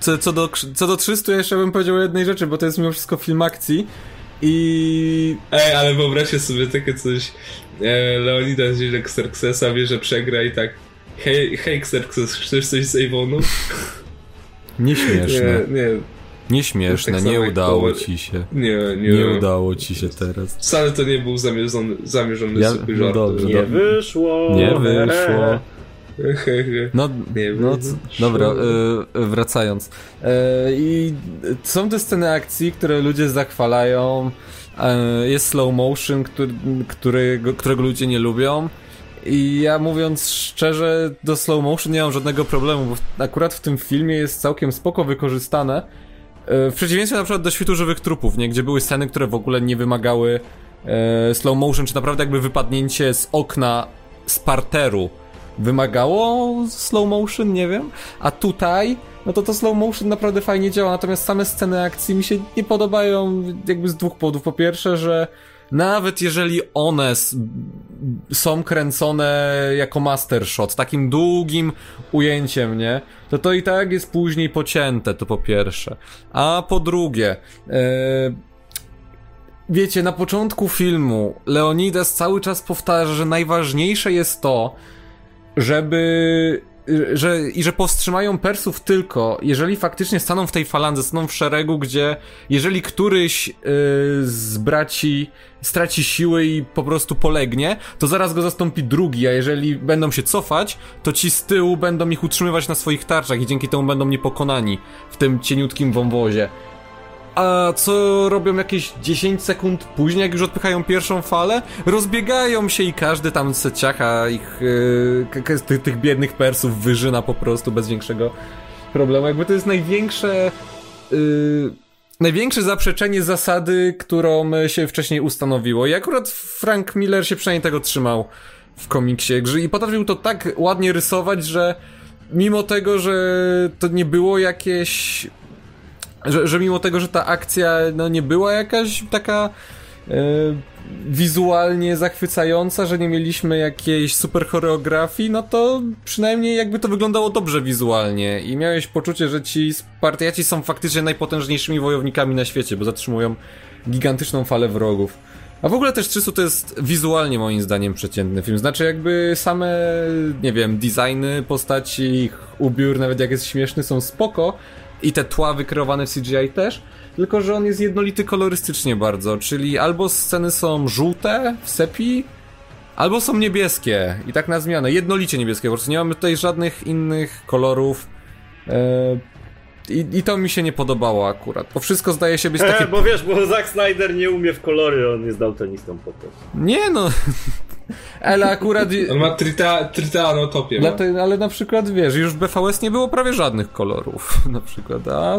co, co, do, co do 300 jeszcze bym powiedział o jednej rzeczy, bo to jest mimo wszystko film akcji i Ej, ale wyobraźcie sobie takie coś. E, Leonidas źle Xerxesa wie, że przegra i tak. Hej, hej Xerxes, chcesz coś z Avonu? nieśmieszne. Nie, nie, Nieśmieszne, Tak nie udało ci się. nie, nie. Nie udało ci się teraz. Wcale to nie był zamierzony, zamierzony Ja- no żart. dobrze, Nie Dobra. wyszło. Nie wyszło. (laughs) No, Nie no dobra, e, wracając. E, I są te sceny akcji, które ludzie zachwalają. E, jest slow motion, który, którego, którego ludzie nie lubią. I ja mówiąc szczerze, do slow motion nie mam żadnego problemu, bo akurat w tym filmie jest całkiem spoko wykorzystane. E, W przeciwieństwie na przykład do świtu żywych trupów, nie? Gdzie były sceny, które w ogóle nie wymagały e, slow motion, czy naprawdę jakby wypadnięcie z okna z parteru wymagało slow motion, nie wiem. A tutaj, no to to slow motion naprawdę fajnie działa, natomiast same sceny akcji mi się nie podobają jakby z dwóch powodów. Po pierwsze, że nawet jeżeli one są kręcone jako master shot, takim długim ujęciem, nie? To to i tak jest później pocięte, to po pierwsze. A po drugie, e, wiecie, na początku filmu Leonidas cały czas powtarza, że najważniejsze jest to, żeby że, i że powstrzymają Persów tylko, jeżeli faktycznie staną w tej falandze, staną w szeregu, gdzie jeżeli któryś yy, z braci straci siły i po prostu polegnie, to zaraz go zastąpi drugi, a jeżeli będą się cofać, to ci z tyłu będą ich utrzymywać na swoich tarczach i dzięki temu będą niepokonani w tym cieniutkim wąwozie. A co robią jakieś 10 sekund później, jak już odpychają pierwszą falę? Rozbiegają się i każdy tam seciacha ich, yy, tych, tych biednych Persów wyżyna po prostu bez większego problemu. Jakby to jest największe... Yy, największe zaprzeczenie zasady, którą się wcześniej ustanowiło. I akurat Frank Miller się przynajmniej tego trzymał w komiksie. I potrafił to tak ładnie rysować, że mimo tego, że to nie było jakieś że, że mimo tego, że ta akcja no, nie była jakaś taka e, wizualnie zachwycająca, że nie mieliśmy jakiejś super choreografii, no to przynajmniej jakby to wyglądało dobrze wizualnie i miałeś poczucie, że ci Spartiaci są faktycznie najpotężniejszymi wojownikami na świecie, bo zatrzymują gigantyczną falę wrogów. A w ogóle też 300 to jest wizualnie moim zdaniem przeciętny film. Znaczy jakby same, nie wiem, designy postaci, ich ubiór, nawet jak jest śmieszny, są spoko, i te tła wykreowane w CGI też, tylko że on jest jednolity kolorystycznie bardzo, czyli albo sceny są żółte w sepi, albo są niebieskie i tak na zmianę, jednolicie niebieskie, po prostu nie mamy tutaj żadnych innych kolorów. E, I, I to mi się nie podobało akurat, bo wszystko zdaje się być (laughs) takie... bo wiesz, bo Zack Snyder nie umie w kolory, on jest daltonistą po prostu. Nie no, ale akurat... On ma trita, tritaanotopię. Ma. ale na przykład, wiesz, już w BVS nie było prawie żadnych kolorów, (laughs) na przykład, a...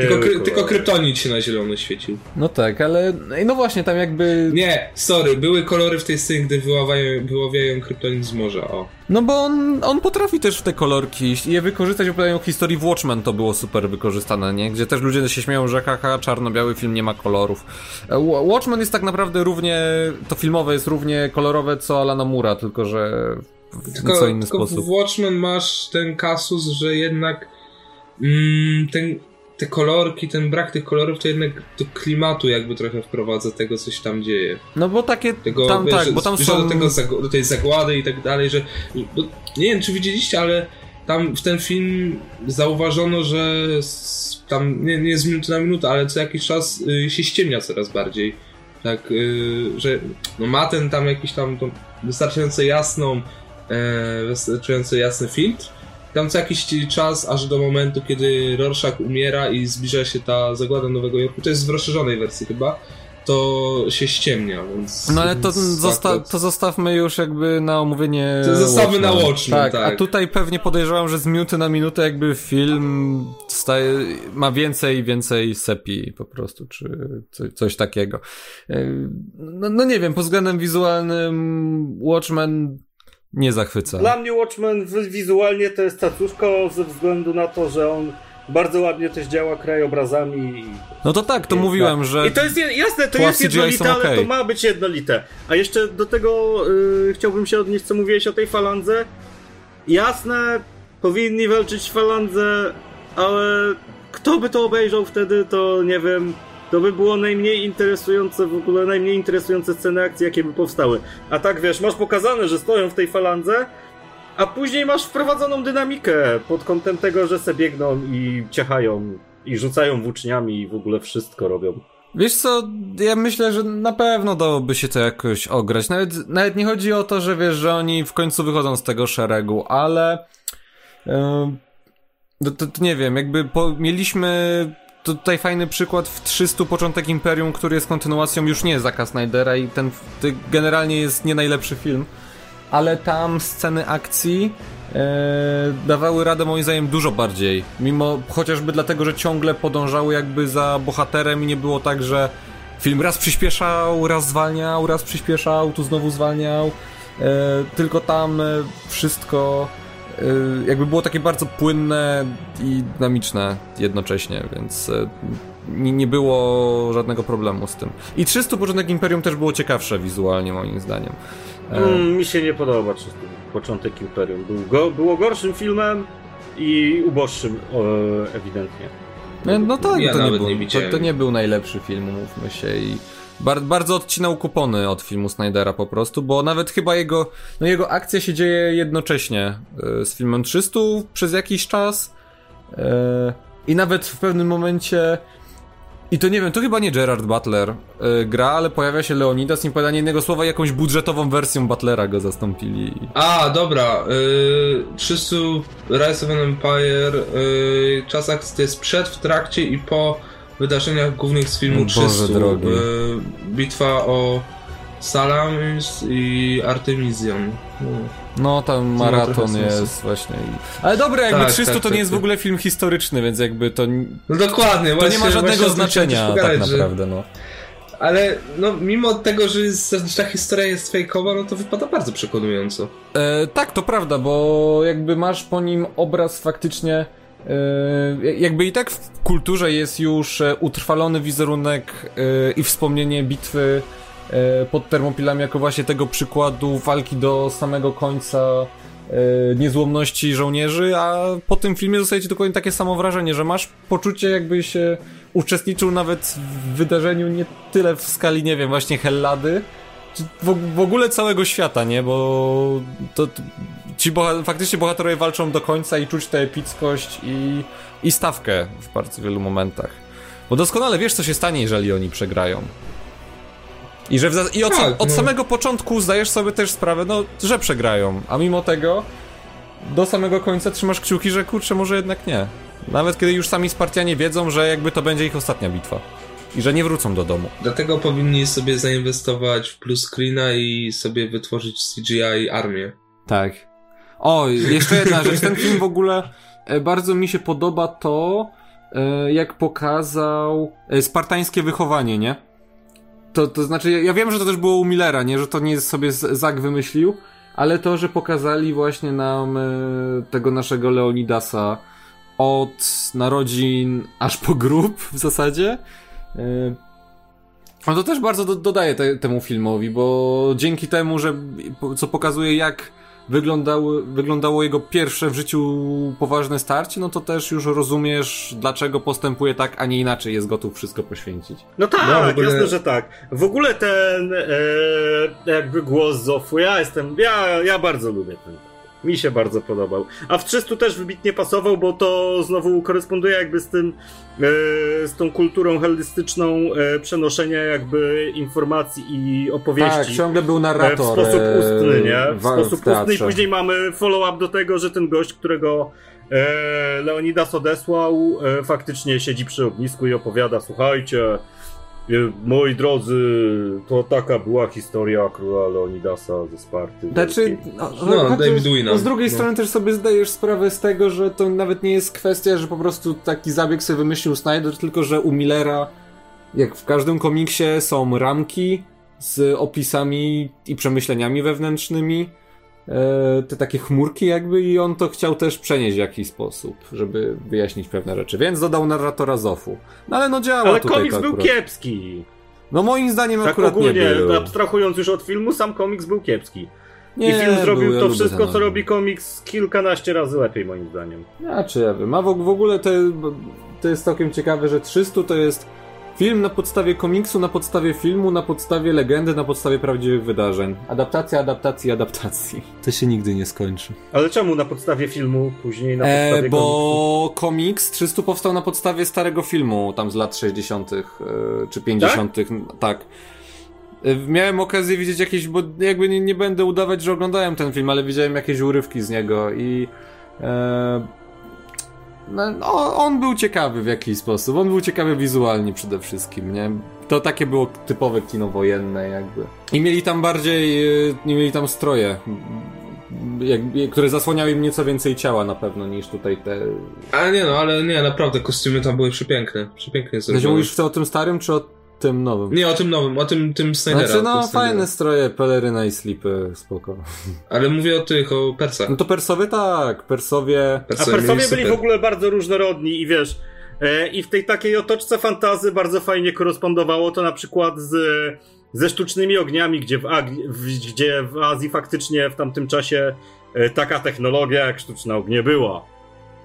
Tylko, kry, tylko kryptonit się na zielono świecił. No tak, ale... No właśnie, tam jakby... Nie, sorry, były kolory w tej scenie, gdy wyławiają, wyławiają kryptonit z morza, o. No bo on, on potrafi też w te kolorki je wykorzystać, opowiadają historii w Watchmen, to było super wykorzystane, nie? Gdzie też ludzie się śmieją, że haha, czarno-biały film nie ma kolorów. E, Watchmen jest tak naprawdę równie, to filmowe jest równie kolorowe co Alana Mura, tylko że w tylko, co inny tylko sposób. w Watchmen masz ten kasus, że jednak mm, ten te kolorki, ten brak tych kolorów to jednak do klimatu jakby trochę wprowadza tego, co się tam dzieje. No bo takie, tego, tam, wiesz, tak, bo tam są... Do, tego, do tej zagłady i tak dalej, że bo, nie wiem, czy widzieliście, ale tam w ten film zauważono, że tam nie, nie z minuty na minutę, ale co jakiś czas y, się ściemnia coraz bardziej. Tak, y, że no ma ten tam jakiś tam wystarczająco jasną, e, wystarczająco jasny filtr, tam co jakiś czas, aż do momentu, kiedy Rorschach umiera i zbliża się ta zagłada Nowego Jorku, to jest w rozszerzonej wersji chyba, to się ściemnia, więc... No ale to, zosta to zostawmy już jakby na omówienie To zostawmy na Watchmen, tak, tak. A tutaj pewnie podejrzewam, że z minuty na minutę jakby film staje, ma więcej i więcej sepi po prostu, czy coś takiego. No, no nie wiem, pod względem wizualnym Watchmen nie zachwyca. Dla mnie Watchmen wizualnie to jest cacuszko ze względu na to, że on bardzo ładnie też działa krajobrazami. No to tak, to mówiłem, że. I to jest jasne, to jest jednolite, ale to ma być jednolite. A jeszcze do tego yy, chciałbym się odnieść, co mówiłeś o tej falandze. Jasne, powinni walczyć falandze, ale kto by to obejrzał wtedy, to nie wiem. To by było najmniej interesujące, w ogóle najmniej interesujące sceny akcji, jakie by powstały. A tak wiesz, masz pokazane, że stoją w tej falandze, a później masz wprowadzoną dynamikę pod kątem tego, że se biegną i ciachają i rzucają włóczniami i w ogóle wszystko robią. Wiesz co, ja myślę, że na pewno dałoby się to jakoś ograć. Nawet, nawet nie chodzi o to, że wiesz, że oni w końcu wychodzą z tego szeregu, ale... Yy, to, to, nie wiem, jakby po, mieliśmy to tutaj fajny przykład w 300 Początek Imperium, który jest kontynuacją już nie Zaka Snydera i ten generalnie jest nie najlepszy film, ale tam sceny akcji e, dawały radę moim zdaniem dużo bardziej. Mimo, chociażby dlatego, że ciągle podążały jakby za bohaterem i nie było tak, że film raz przyspieszał, raz zwalniał, raz przyspieszał, tu znowu zwalniał. E, tylko tam e, wszystko jakby było takie bardzo płynne i dynamiczne jednocześnie, więc y, nie, nie było żadnego problemu z tym. I 300 Początek Imperium też było ciekawsze wizualnie, moim zdaniem. E, mm, mi się nie podoba 300 Początek Imperium. Był go, było gorszym filmem i uboższym ewidentnie. No, no tak, ja to, nie był, nie to, to, nie był najlepszy film, mówmy się i Bar bardzo odcinał kupony od filmu Snydera po prostu, bo nawet chyba jego, no jego akcja się dzieje jednocześnie y, z filmem 300 przez jakiś czas y, i nawet w pewnym momencie i to nie wiem, to chyba nie Gerard Butler y, gra, ale pojawia się Leonidas, nie podanie jednego słowa, jakąś budżetową wersją Butlera go zastąpili. A, dobra. Y, 300 Rise of an Empire. Czas akcji to jest przed, w trakcie i po wydarzeniach głównych z filmu Boże 300. drogi. Y, bitwa o Salamis i Artemision. No. No, tam ma maraton jest właśnie. Ale dobra, jakby Tak, 300 tak, to nie tak, jest w tak. ogóle film historyczny, więc jakby to, No dokładnie, to właśnie, nie ma żadnego znaczenia też tak pogadać, że- naprawdę, no. Ale no, mimo tego, że jest, ta historia jest fejkowa, no to wypada bardzo przekonująco. E, tak, to prawda, bo jakby masz po nim obraz faktycznie. E, jakby i tak w kulturze jest już e, utrwalony wizerunek e, i wspomnienie bitwy e, pod Termopilami jako właśnie tego przykładu walki do samego końca niezłomności żołnierzy, a po tym filmie zostaje ci dokładnie takie samo wrażenie, że masz poczucie jakbyś e, uczestniczył nawet w wydarzeniu nie tyle w skali, nie wiem, właśnie Hellady, w, ogóle całego świata, nie? Bo to ci boha faktycznie bohaterowie walczą do końca i czuć tę epickość i, i stawkę w bardzo wielu momentach. Bo doskonale wiesz, co się stanie, jeżeli oni przegrają. I że i od, Tak, od no. samego początku zdajesz sobie też sprawę, no, że przegrają, a mimo tego do samego końca trzymasz kciuki, że kurczę, może jednak nie. Nawet kiedy już sami Spartianie wiedzą, że jakby to będzie ich ostatnia bitwa. I że nie wrócą do domu. Dlatego powinni sobie zainwestować w plus screena i sobie wytworzyć CGI armię. Tak. O, jeszcze jedna (laughs) rzecz. Ten film w ogóle e, bardzo mi się podoba to, e, jak pokazał e, spartańskie wychowanie, nie? To, to znaczy, ja, wiem, że to też było u Millera, nie? Że to nie sobie Zak wymyślił, ale to, że pokazali właśnie nam tego naszego Leonidasa od narodzin aż po grób w zasadzie. No to też bardzo do, dodaje te, temu filmowi, bo dzięki temu, że co pokazuje jak wyglądały, wyglądało jego pierwsze w życiu poważne starcie, no to też już rozumiesz, dlaczego postępuje tak, a nie inaczej, jest gotów wszystko poświęcić. No tak, No, ogóle- jasne, że tak. W ogóle ten e, jakby głos Zofu, ja jestem, ja, ja bardzo lubię ten. Mi się bardzo podobał. A w 300 też wybitnie pasował, bo to znowu koresponduje jakby z tym, e, z tą kulturą hellistyczną e, przenoszenia jakby informacji i opowieści. Tak, ciągle był E, narrator. W sposób e, ustny, nie? W wa- sposób ustny i później mamy follow-up do tego, że ten gość, którego e, Leonidas odesłał, e, faktycznie siedzi przy ognisku i opowiada, słuchajcie, e, moi drodzy, to taka była historia króla Leonidasa ze Sparty. Znaczy, no, No, chociaż- David Winam. no z drugiej No. strony też sobie zdajesz sprawę z tego, że to nawet nie jest kwestia, że po prostu taki zabieg sobie wymyślił Snyder, tylko że u Millera, jak w każdym komiksie, są ramki z opisami i przemyśleniami wewnętrznymi, te takie chmurki jakby i on to chciał też przenieść w jakiś sposób, żeby wyjaśnić pewne rzeczy, więc dodał narratora Zofu. No ale no działa Ale tutaj komiks był akurat. kiepski. No moim zdaniem Tak akurat ogólnie, nie był. abstrahując już od filmu, sam komiks był kiepski. Nie, I film zrobił był, to wszystko, co robi komiks kilkanaście razy lepiej, moim zdaniem. Ja czy ja wiem. A w, w ogóle to, to jest całkiem ciekawe, że 300 to jest film na podstawie komiksu, na podstawie filmu, na podstawie legendy, na podstawie prawdziwych wydarzeń. Adaptacja, adaptacji, adaptacji. To się nigdy nie skończy. Ale czemu na podstawie filmu, później na podstawie E, komiksu? bo komiks 300 powstał na podstawie starego filmu, tam z lat 60. E, czy 50. Tak? E, Miałem okazję widzieć jakieś, bo jakby nie, nie będę udawać, że oglądałem ten film, ale widziałem jakieś urywki z niego i e, no, no, on był ciekawy w jakiś sposób. On był ciekawy wizualnie przede wszystkim, nie? To takie było typowe kino wojenne jakby. I mieli tam bardziej, nie mieli tam stroje, jak, które zasłaniały im nieco więcej ciała na pewno niż tutaj te... Ale nie no, ale nie, naprawdę kostiumy tam były przepiękne. Przepięknie Znaczy zrobione. mówisz o tym starym, czy o tym nowym? Nie, o tym nowym, o tym, tym Snydera. Znaczy, no Snydera. fajne stroje, peleryna i slipy, spoko. (laughs) Ale mówię o tych, o Persach. No to Persowie tak, Persowie... A Persowie Persowie mieli byli super. w ogóle bardzo różnorodni i wiesz, e, i w tej takiej otoczce fantazy bardzo fajnie korespondowało to na przykład z, ze sztucznymi ogniami, gdzie w, w, gdzie w Azji faktycznie w tamtym czasie e, taka technologia jak sztuczne ognie była.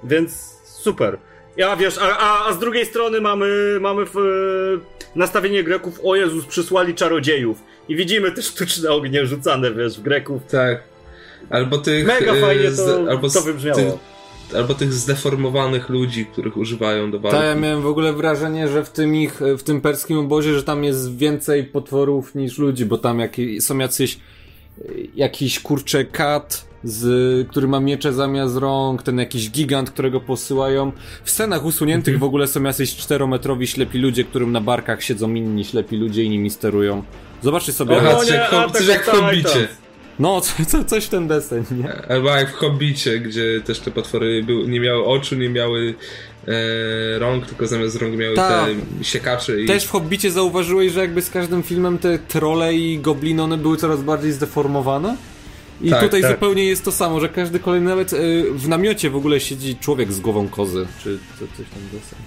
Więc super. Ja wiesz, a, a, a z drugiej strony mamy, mamy w, nastawienie Greków, o Jezus, przysłali czarodziejów. I widzimy te sztuczne ognie rzucane, wiesz, w Greków. Tak. Albo tych... Mega e, fajnie z- to, albo to wybrzmiało. Tych, albo tych zdeformowanych ludzi, których używają do walki. Tak, ja miałem w ogóle wrażenie, że w tym ich, w tym perskim obozie, że tam jest więcej potworów niż ludzi, bo tam jak, są jacyś, jakiś kurczę kat, z, który ma miecze zamiast rąk, ten jakiś gigant, którego posyłają. W scenach usuniętych w ogóle są jacyś czterometrowi ślepi ludzie, którym na barkach siedzą inni ślepi ludzie i nimi sterują. Zobaczcie sobie. Aha, no coś nie, jak, coś jak w Hobbicie. No, co, co, coś w ten deseń, nie? Albo jak w Hobbicie, gdzie też te potwory były, nie miały oczu, nie miały e, rąk, tylko zamiast rąk miały Tak. te siekacze i... Też w Hobbicie zauważyłeś, że jakby z każdym filmem te trole i gobliny one były coraz bardziej zdeformowane? I Tak, tutaj tak. zupełnie jest to samo, że każdy kolejny nawet y, w namiocie w ogóle siedzi człowiek z głową kozy, czy co, coś tam deseń.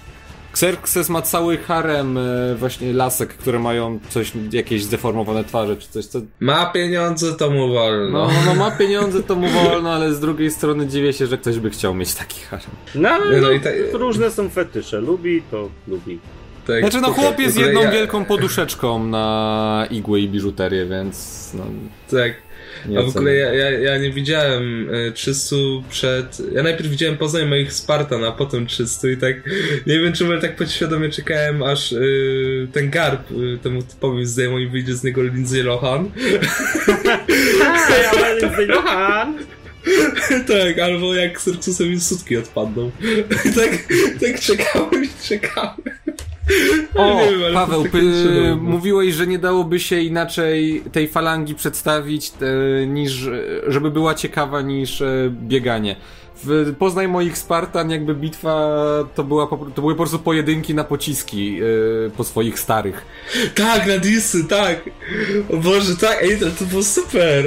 Xerxes ma cały harem y, właśnie lasek, które mają coś, jakieś zdeformowane twarze, czy coś, co... Ma pieniądze, to mu wolno. No, no ma (laughs) pieniądze, to mu wolno, ale z drugiej strony dziwię się, że ktoś by chciał mieć taki harem. No, ale no no, i tak- różne są fetysze. Lubi, to lubi. Tak, Znaczy no w ogóle- chłop jest w ogóle jedną ja, wielką poduszeczką na igły i biżuterię, więc no... Tak. Nie A w ogóle ja, ja, ja nie widziałem y, 300 przed... Ja najpierw widziałem Poznań moich Spartan, a potem 300 i tak... Nie wiem, czemu ale tak podświadomie czekałem, aż y, ten garb y, temu typowi zdejmą i wyjdzie z niego Lindsay Lohan. (laughs) Ale Lindsay Lohan! (laughs) tak, albo jak Sercusowi sutki odpadną. (laughs) tak, tak czekałem i czekałem. O, wiem, Paweł, py- cudowne. mówiłeś, że nie dałoby się inaczej tej falangi przedstawić, e, niż, e, żeby była ciekawa niż e, bieganie. W Poznaj moich Spartan, jakby bitwa to, była, po- to były po prostu pojedynki na pociski e, po swoich starych. Tak, na disy, tak. O Boże, tak, ej, to, to było super.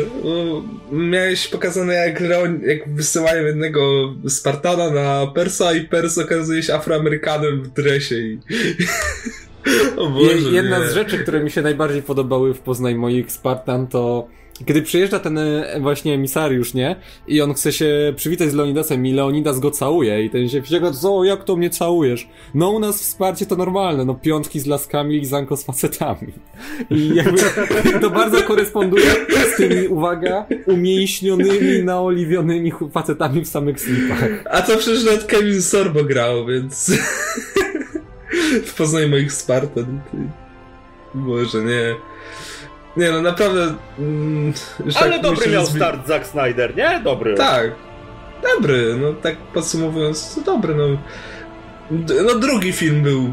Miałeś pokazane jak, jak wysyłają jednego Spartana na Persa i Pers okazuje się Afroamerykanem w dresie i... (laughs) Boże, jedna nie. z rzeczy, które mi się najbardziej podobały w Poznaj moich Spartan to kiedy przyjeżdża ten e, właśnie emisariusz, nie? I on chce się przywitać z Leonidasem i Leonidas go całuje i ten się wścieka, co, jak to mnie całujesz? No u nas wsparcie to normalne, no piątki z laskami i zanko z facetami. I jakby to bardzo koresponduje z tymi, uwaga, umięśnionymi, naoliwionymi facetami w samych slipach. A to przecież nawet Kevin Sorbo grał, więc... w (laughs) Poznaj moich Spartan. Ty. Boże, nie. Nie no, naprawdę... Mm, Ale tak dobry myślę, miał zbi- start Zack Snyder, nie? Dobry. Tak. Dobry, no tak podsumowując, to dobry, no. D- No drugi film był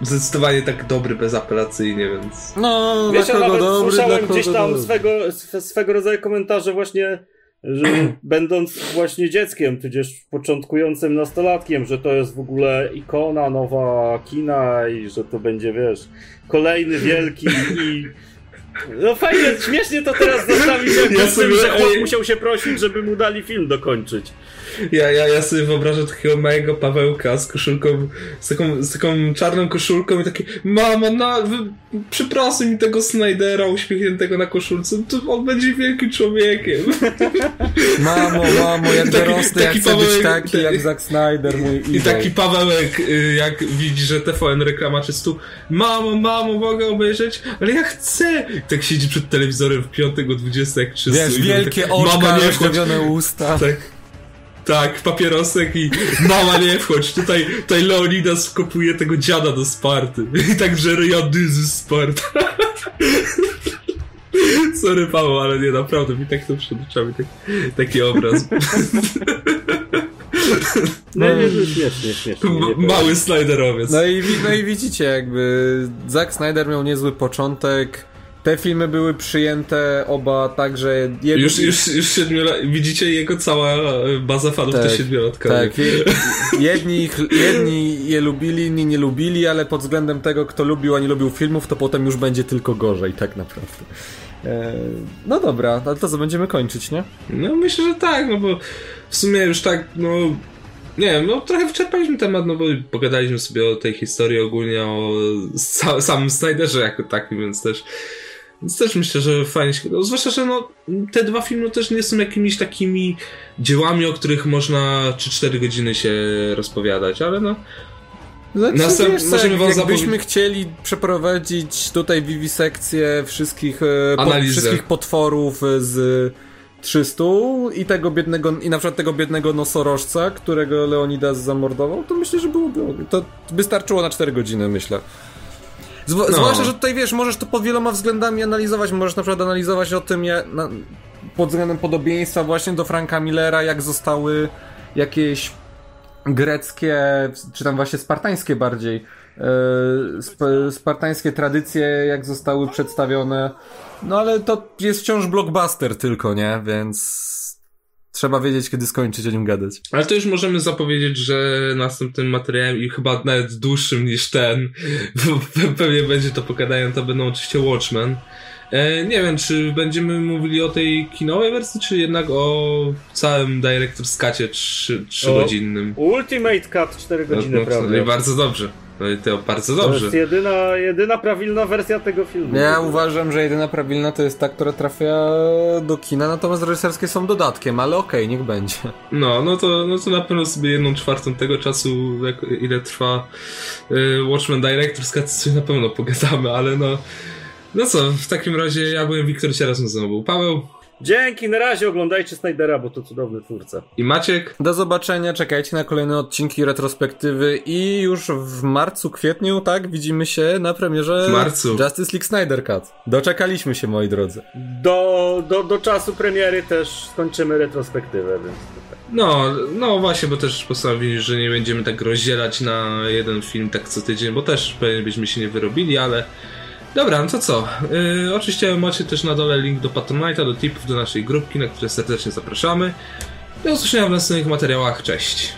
zdecydowanie tak dobry, bezapelacyjnie, więc... No, Wiesz, dla ja kogo nawet dobry, słyszałem dla kogo gdzieś tam dobry. swego, swe- swego rodzaju komentarze właśnie, że (clears throat) będąc właśnie dzieckiem, tudzież początkującym nastolatkiem, że to jest w ogóle ikona nowa kina i że to będzie, wiesz, kolejny wielki i... No fajnie, śmiesznie to teraz zostawić jak Ja sobie- że chłop musiał się prosić, żeby mu dali film dokończyć. Ja, ja, ja sobie wyobrażam takiego małego Pawełka z koszulką, z taką, z taką czarną koszulką i taki Mama, na, wy, przyprasuj mi tego Snydera uśmiechniętego na koszulce, to on będzie wielkim człowiekiem. (laughs) Mamo, mamo, jak (laughs) Taki- taki jak chcę być Pawełek- taki tak. jak (laughs) Zack Snyder, mój I idol. taki Pawełek, y, jak widzi, że TVN reklama czystu Mamo, mamo, mogę obejrzeć? Ale ja chcę! I tak siedzi przed telewizorem w piątek o 20 jak 300 Wiesz, i wielkie tak, oczka, Mama, nie usta. Tak. Tak, papierosek i mama nie wchodź, tutaj, tutaj Leonidas wkopuje tego dziada do Sparty. I tak, że ryjady ze Sparta. Sorry Paweł, ale nie, naprawdę mi tak to przed oczami, tak, taki obraz. No nie, nie, śmiesznie, mały Snyderowiec. No i, no i widzicie, jakby Zack Snyder miał niezły początek. Te filmy były przyjęte oba tak, że jedni, Już, już, już siedmiola... Widzicie, jego cała e, baza fanów to Tak, siedmiolatka. Tak, je, (laughs) jedni, ich, jedni je lubili, inni nie lubili, ale pod względem tego, kto lubił, a nie lubił filmów, to potem już będzie tylko gorzej, tak naprawdę. E, no dobra, ale to co, będziemy kończyć, nie? No myślę, że tak, no bo w sumie już tak, no nie wiem, no trochę wyczerpaliśmy temat, no bo pogadaliśmy sobie o tej historii ogólnie, o sa samym Snyderze jako takim, więc też więc też myślę, że fajnie się... No, zwłaszcza, że no, te dwa filmy też nie są jakimiś takimi dziełami, o których można 3-4 godziny się rozpowiadać, ale no Znaczy, Następ- wiesz, możemy jak, wam jakbyśmy chcieli przeprowadzić tutaj wiwisekcję wszystkich, e, po, wszystkich potworów e, z 300 i tego biednego, i na przykład tego biednego nosorożca, którego Leonidas zamordował, to myślę, że byłoby, to by starczyło na 4 godziny, myślę. Zw- No. Zwłaszcza, że tutaj wiesz, możesz to pod wieloma względami analizować. Możesz na przykład analizować o tym, jak, na, pod względem podobieństwa właśnie do Franka Millera, jak zostały jakieś greckie, czy tam właśnie spartańskie bardziej, e, sp spartańskie tradycje, jak zostały przedstawione. No ale to jest wciąż blockbuster tylko, nie? Więc trzeba wiedzieć, kiedy skończyć o nim gadać. Ale to już możemy zapowiedzieć, że następnym materiałem i chyba nawet dłuższym niż ten, (laughs) bo pe- pewnie będzie to pokadają, to będą oczywiście Watchmen. E, nie wiem, czy będziemy mówili o tej kinowej wersji, czy jednak o całym Director's Cutie 3, 3 O. godzinnym. Ultimate Cut 4 godziny, no, no, prawda? bardzo dobrze. No i to bardzo To dobrze. jest jedyna, jedyna prawilna wersja tego filmu. Ja uważam, że jedyna prawilna to jest ta, która trafia do kina, natomiast reżyserskie są dodatkiem, ale okej, niech będzie. No, no to, no to na pewno sobie jedną czwartą tego czasu, jak, ile trwa y, Watchmen Director's Cut, sobie na pewno pogadamy, ale no... No co, w takim razie ja byłem Wiktor mną był Paweł Dzięki, na razie oglądajcie Snydera, bo to cudowny twórca. i Maciek. Do zobaczenia, czekajcie na kolejne odcinki retrospektywy i już w marcu, kwietniu, tak, widzimy się na premierze W marcu. Justice League Snyder Cut. Doczekaliśmy się, moi drodzy. Do, do, do czasu premiery też skończymy retrospektywę, więc tutaj. No, no właśnie, bo też postanowili, że nie będziemy tak rozdzielać na jeden film tak co tydzień, bo też pewnie byśmy się nie wyrobili, ale... Dobra, no to co? Yy, oczywiście macie też na dole link do Patronite'a, do tipów, do naszej grupki, na które serdecznie zapraszamy. Do usłyszenia w następnych materiałach. Cześć!